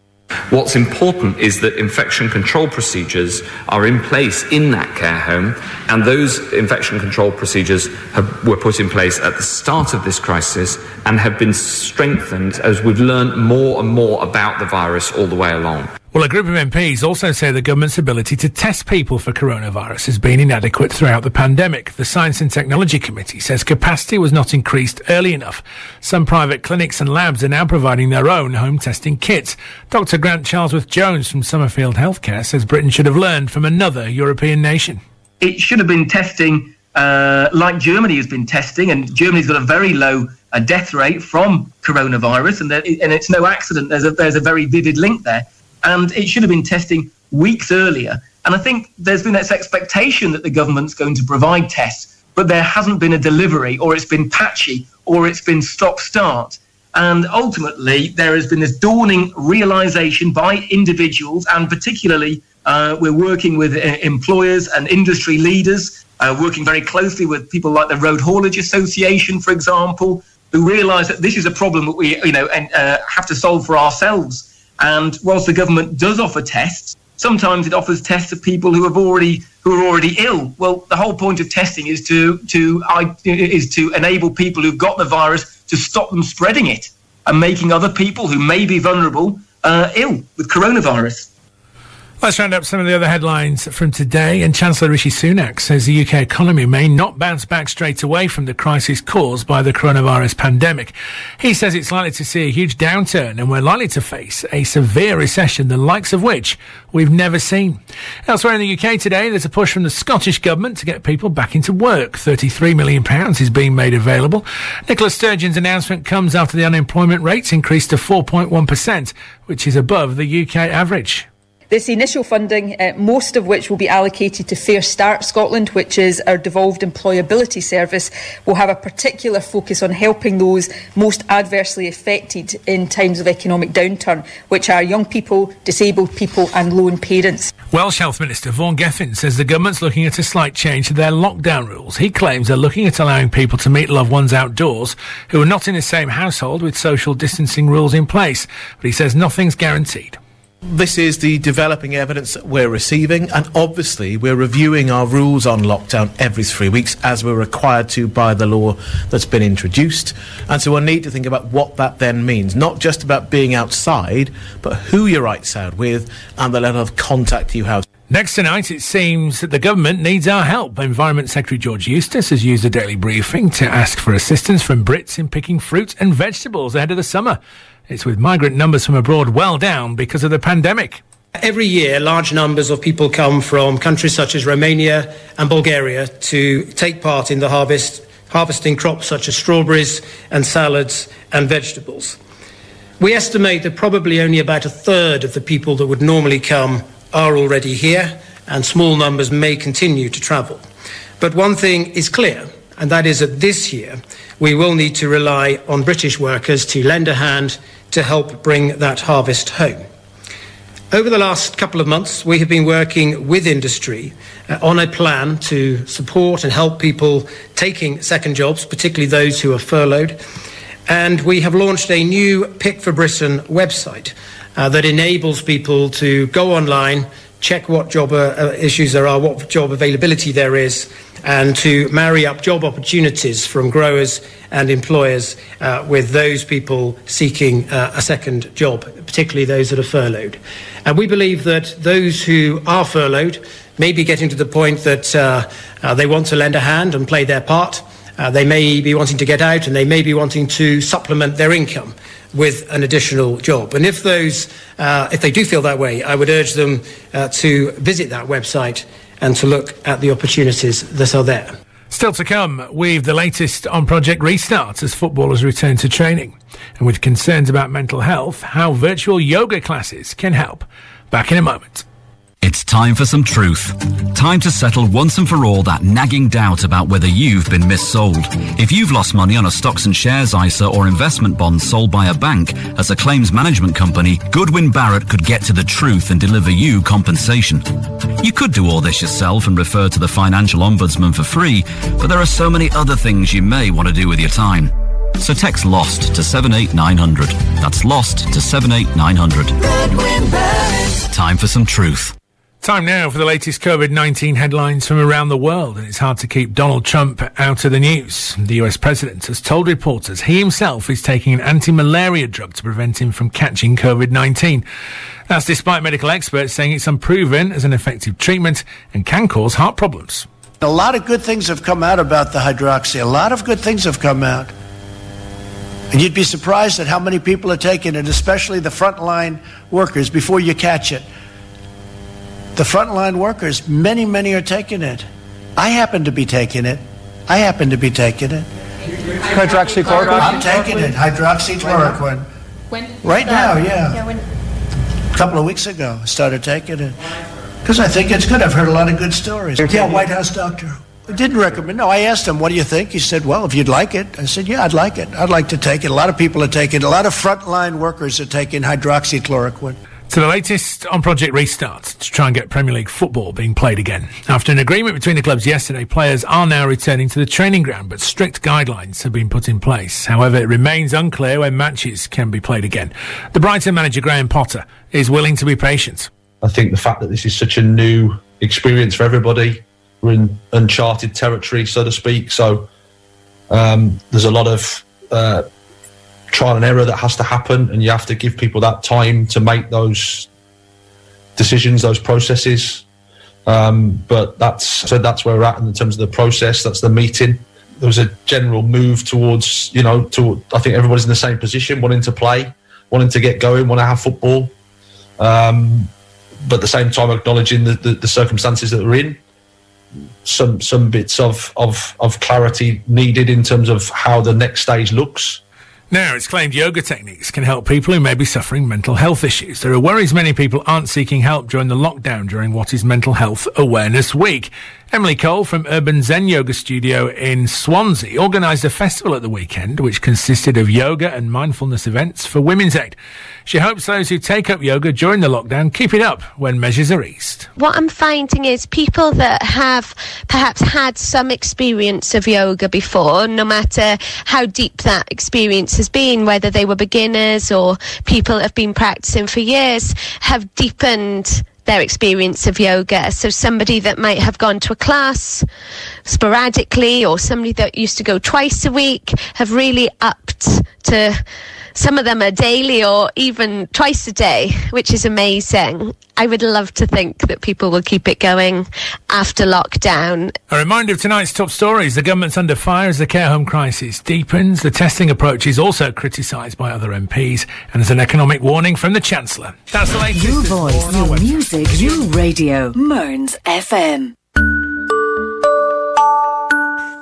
What's important is that infection control procedures are in place in that care home, and those infection control procedures have, were put in place at the start of this crisis and have been strengthened as we've learned more and more about the virus all the way along. Well, a group of MPs also say the government's ability to test people for coronavirus has been inadequate throughout the pandemic. The Science and Technology Committee says capacity was not increased early enough. Some private clinics and labs are now providing their own home testing kits. Dr. Grant Charlesworth Jones from Summerfield Healthcare says Britain should have learned from another European nation. It should have been testing uh, like Germany has been testing, and Germany's got a very low uh, death rate from coronavirus, and, there, and it's no accident. There's a, there's a very vivid link there and it should have been testing weeks earlier. And I think there's been this expectation that the government's going to provide tests, but there hasn't been a delivery, or it's been patchy, or it's been stop start. And ultimately, there has been this dawning realization by individuals, and particularly, uh, we're working with uh, employers and industry leaders, uh, working very closely with people like the Road Haulage Association, for example, who realize that this is a problem that we, you know, and, uh, have to solve for ourselves. And whilst the government does offer tests, sometimes it offers tests of people who have already who are already ill. Well, the whole point of testing is to to is to enable people who've got the virus to stop them spreading it and making other people who may be vulnerable uh, ill with coronavirus. Let's round up some of the other headlines from today. And Chancellor Rishi Sunak says the UK economy may not bounce back straight away from the crisis caused by the coronavirus pandemic. He says it's likely to see a huge downturn and we're likely to face a severe recession, the likes of which we've never seen. Elsewhere in the UK today, there's a push from the Scottish Government to get people back into work. £33 million is being made available. Nicola Sturgeon's announcement comes after the unemployment rates increased to 4.1%, which is above the UK average. This initial funding, uh, most of which will be allocated to Fair Start Scotland, which is our devolved employability service, will have a particular focus on helping those most adversely affected in times of economic downturn, which are young people, disabled people, and lone parents. Welsh Health Minister Vaughan Gething says the government's looking at a slight change to their lockdown rules. He claims they're looking at allowing people to meet loved ones outdoors who are not in the same household with social distancing rules in place, but he says nothing's guaranteed. This is the developing evidence that we're receiving, and obviously we're reviewing our rules on lockdown every three weeks as we're required to by the law that's been introduced. And so we'll need to think about what that then means, not just about being outside, but who you're outside with and the level of contact you have. Next tonight, it seems that the government needs our help. Environment Secretary George Eustice has used a daily briefing to ask for assistance from Brits in picking fruit and vegetables ahead of the summer. It's with migrant numbers from abroad well down because of the pandemic. Every year, large numbers of people come from countries such as Romania and Bulgaria to take part in the harvest, harvesting crops such as strawberries and salads and vegetables. We estimate that probably only about a third of the people that would normally come are already here, and small numbers may continue to travel. But one thing is clear, and that is that this year we will need to rely on British workers to lend a hand to help bring that harvest home. Over the last couple of months, we have been working with industry uh, on a plan to support and help people taking second jobs, particularly those who are furloughed. And we have launched a new Pick for Britain website uh, that enables people to go online, check what job uh, issues there are, what job availability there is, and to marry up job opportunities from growers and employers uh, with those people seeking uh, a second job, particularly those that are furloughed. And we believe that those who are furloughed may be getting to the point that uh, uh, they want to lend a hand and play their part. Uh, they may be wanting to get out and they may be wanting to supplement their income with an additional job. And if those, uh, if they do feel that way, I would urge them to visit that website and to look at the opportunities that are there. Still to come, we've the latest on Project Restart as footballers return to training. And with concerns about mental health, how virtual yoga classes can help. Back in a moment. It's time for some truth. Time to settle once and for all that nagging doubt about whether you've been missold. If you've lost money on a stocks and shares ISA or investment bond sold by a bank as a claims management company, Goodwin Barrett could get to the truth and deliver you compensation. You could do all this yourself and refer to the financial ombudsman for free, but there are so many other things you may want to do with your time. So text LOST to 78900. That's LOST to 78900. Time for some truth. Time now for the latest COVID 19 headlines from around the world, and it's hard to keep Donald Trump out of the news. The US president has told reporters he himself is taking an anti malaria drug to prevent him from catching COVID 19. That's despite medical experts saying it's unproven as an effective treatment and can cause heart problems. A lot of good things have come out about the hydroxy. A lot of good things have come out. And you'd be surprised at how many people are taking it, especially the frontline workers, before you catch it. The frontline workers, many, many are taking it. I happen to be taking it. I happen to be taking it. Hydroxychloroquine? I'm taking it. Hydroxychloroquine. When? Right now, yeah. A couple of weeks ago, I started taking it. Because I think it's good. I've heard a lot of good stories. Yeah, White House doctor. I didn't recommend. No, I asked him, what do you think? He said, well, if you'd like it. I said, yeah, I'd like it. I'd like to take it. A lot of people are taking it. A lot of frontline workers are taking hydroxychloroquine. To the latest on Project Restart to try and get Premier League football being played again. After an agreement between the clubs yesterday, players are now returning to the training ground, but strict guidelines have been put in place. However, it remains unclear when matches can be played again. The Brighton manager Graham Potter is willing to be patient. I think the fact that this is such a new experience for everybody, we're in uncharted territory, so to speak. So um, there's a lot of uh, trial and error that has to happen, and you have to give people that time to make those decisions, those processes. Um, but that's so that's where we're at in terms of the process. That's the meeting. There was a general move towards, you know, to I think everybody's in the same position, wanting to play, wanting to get going, want to have football. Um, but at the same time, acknowledging the, the, the circumstances that we're in. Some some bits of, of of clarity needed in terms of how the next stage looks. Now, it's claimed yoga techniques can help people who may be suffering mental health issues. There are worries many people aren't seeking help during the lockdown during what is Mental Health Awareness Week. Emily Cole from Urban Zen Yoga Studio in Swansea organised a festival at the weekend which consisted of yoga and mindfulness events for Women's Aid. She hopes those who take up yoga during the lockdown keep it up when measures are eased. What I'm finding is people that have perhaps had some experience of yoga before, no matter how deep that experience has been, whether they were beginners or people that have been practicing for years, have deepened their experience of yoga. So somebody that might have gone to a class sporadically or somebody that used to go twice a week have really upped to some of them are daily or even twice a day, which is amazing. I would love to think that people will keep it going after lockdown. A reminder of tonight's top stories. The government's under fire as the care home crisis deepens. The testing approach is also criticised by other MPs. And there's an economic warning from the Chancellor. That's the latest. Your voice, morning your website. music, your radio. Mearns FM.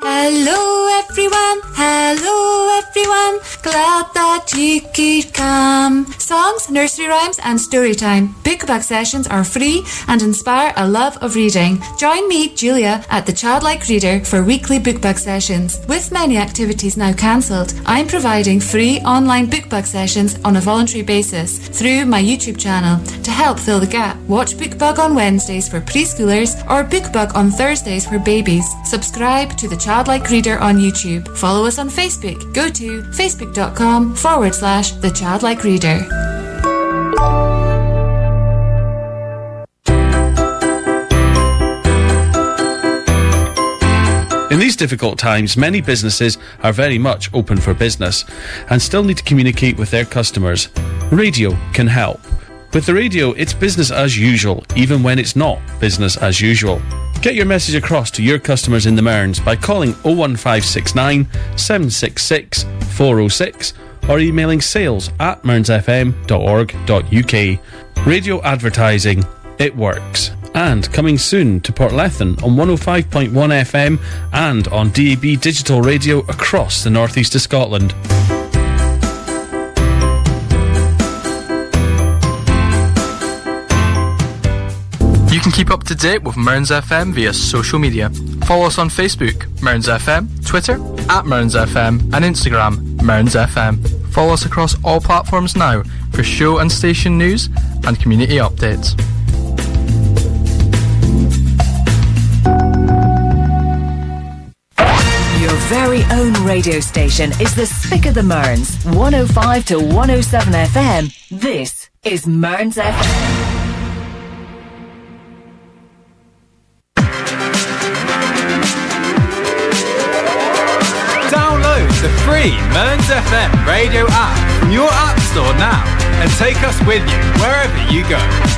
Hello everyone, hello everyone, glad that you could come. Songs, nursery rhymes and story time. Bookbug sessions are free and inspire a love of reading. Join me, Julia, at the Childlike Reader for weekly bookbug sessions. With many activities now cancelled, I'm providing free online bookbug sessions on a voluntary basis through my YouTube channel to help fill the gap. Watch Bookbug on Wednesdays for preschoolers or Bookbug on Thursdays for babies. Subscribe to the Childlike Reader on YouTube. Follow us on Facebook. Go to facebook.com forward slash the Childlike Reader. In these difficult times, many businesses are very much open for business and still need to communicate with their customers. Radio can help. With the radio, it's business as usual, even when it's not business as usual. Get your message across to your customers in the Mearns by calling 01569 766 406 or emailing sales at mearnsfm.org.uk. Radio advertising, it works. And coming soon to Portlethen on 105.1 FM and on DAB digital radio across the northeast of Scotland. You can keep up to date with Mearns FM via social media. Follow us on Facebook, Mearns FM, Twitter, at Mearns FM, and Instagram, Mearns FM. Follow us across all platforms now for show and station news and community updates. Your very own radio station is the Spick of the Mearns, 105 to 107 FM. This is Mearns FM. Free Mearns FM radio app from your app store now and take us with you wherever you go.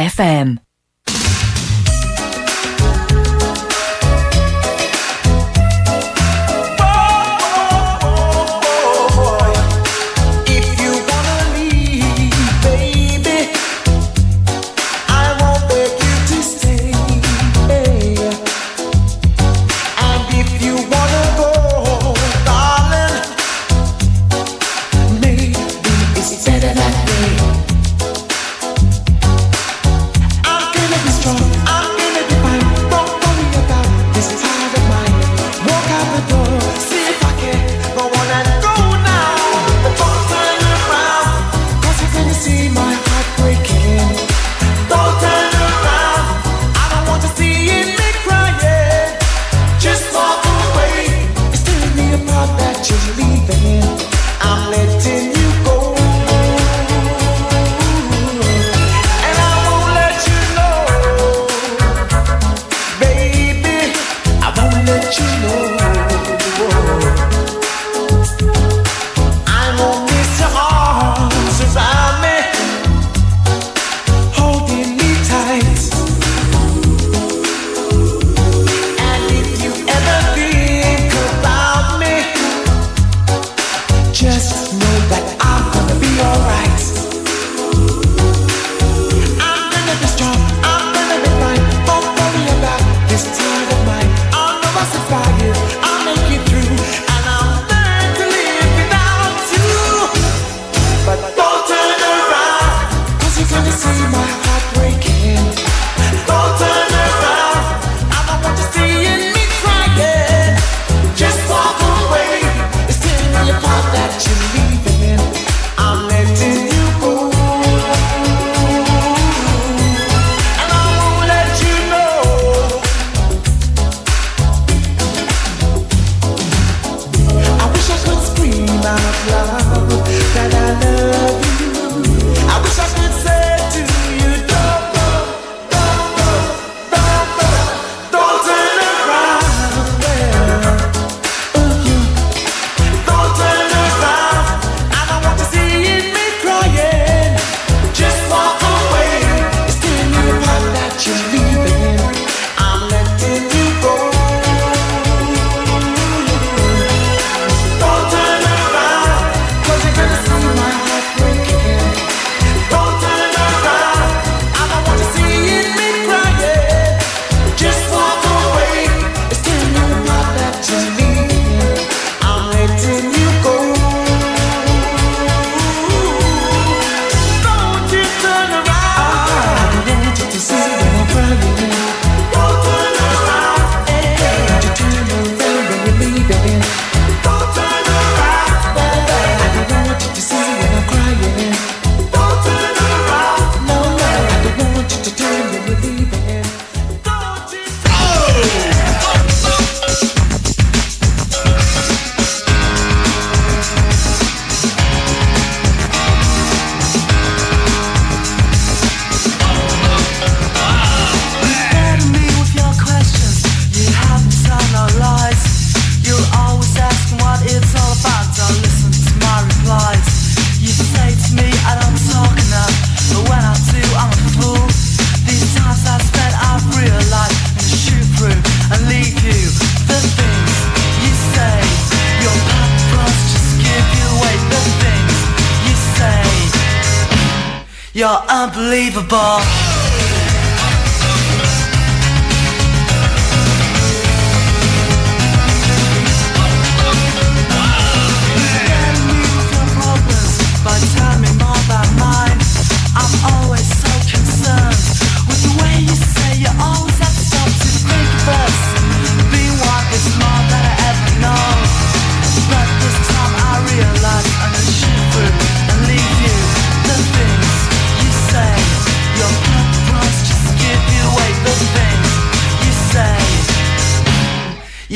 FM.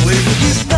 Unbelievable.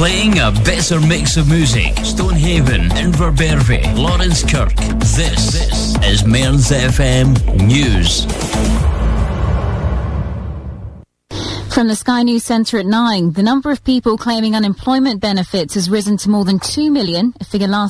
playing a better mix of music. Stonehaven, Inverbervie, Laurencekirk. This, this is Mearns FM News. From the Sky News Centre at 9, the number of people claiming unemployment benefits has risen to more than 2 million, a figure last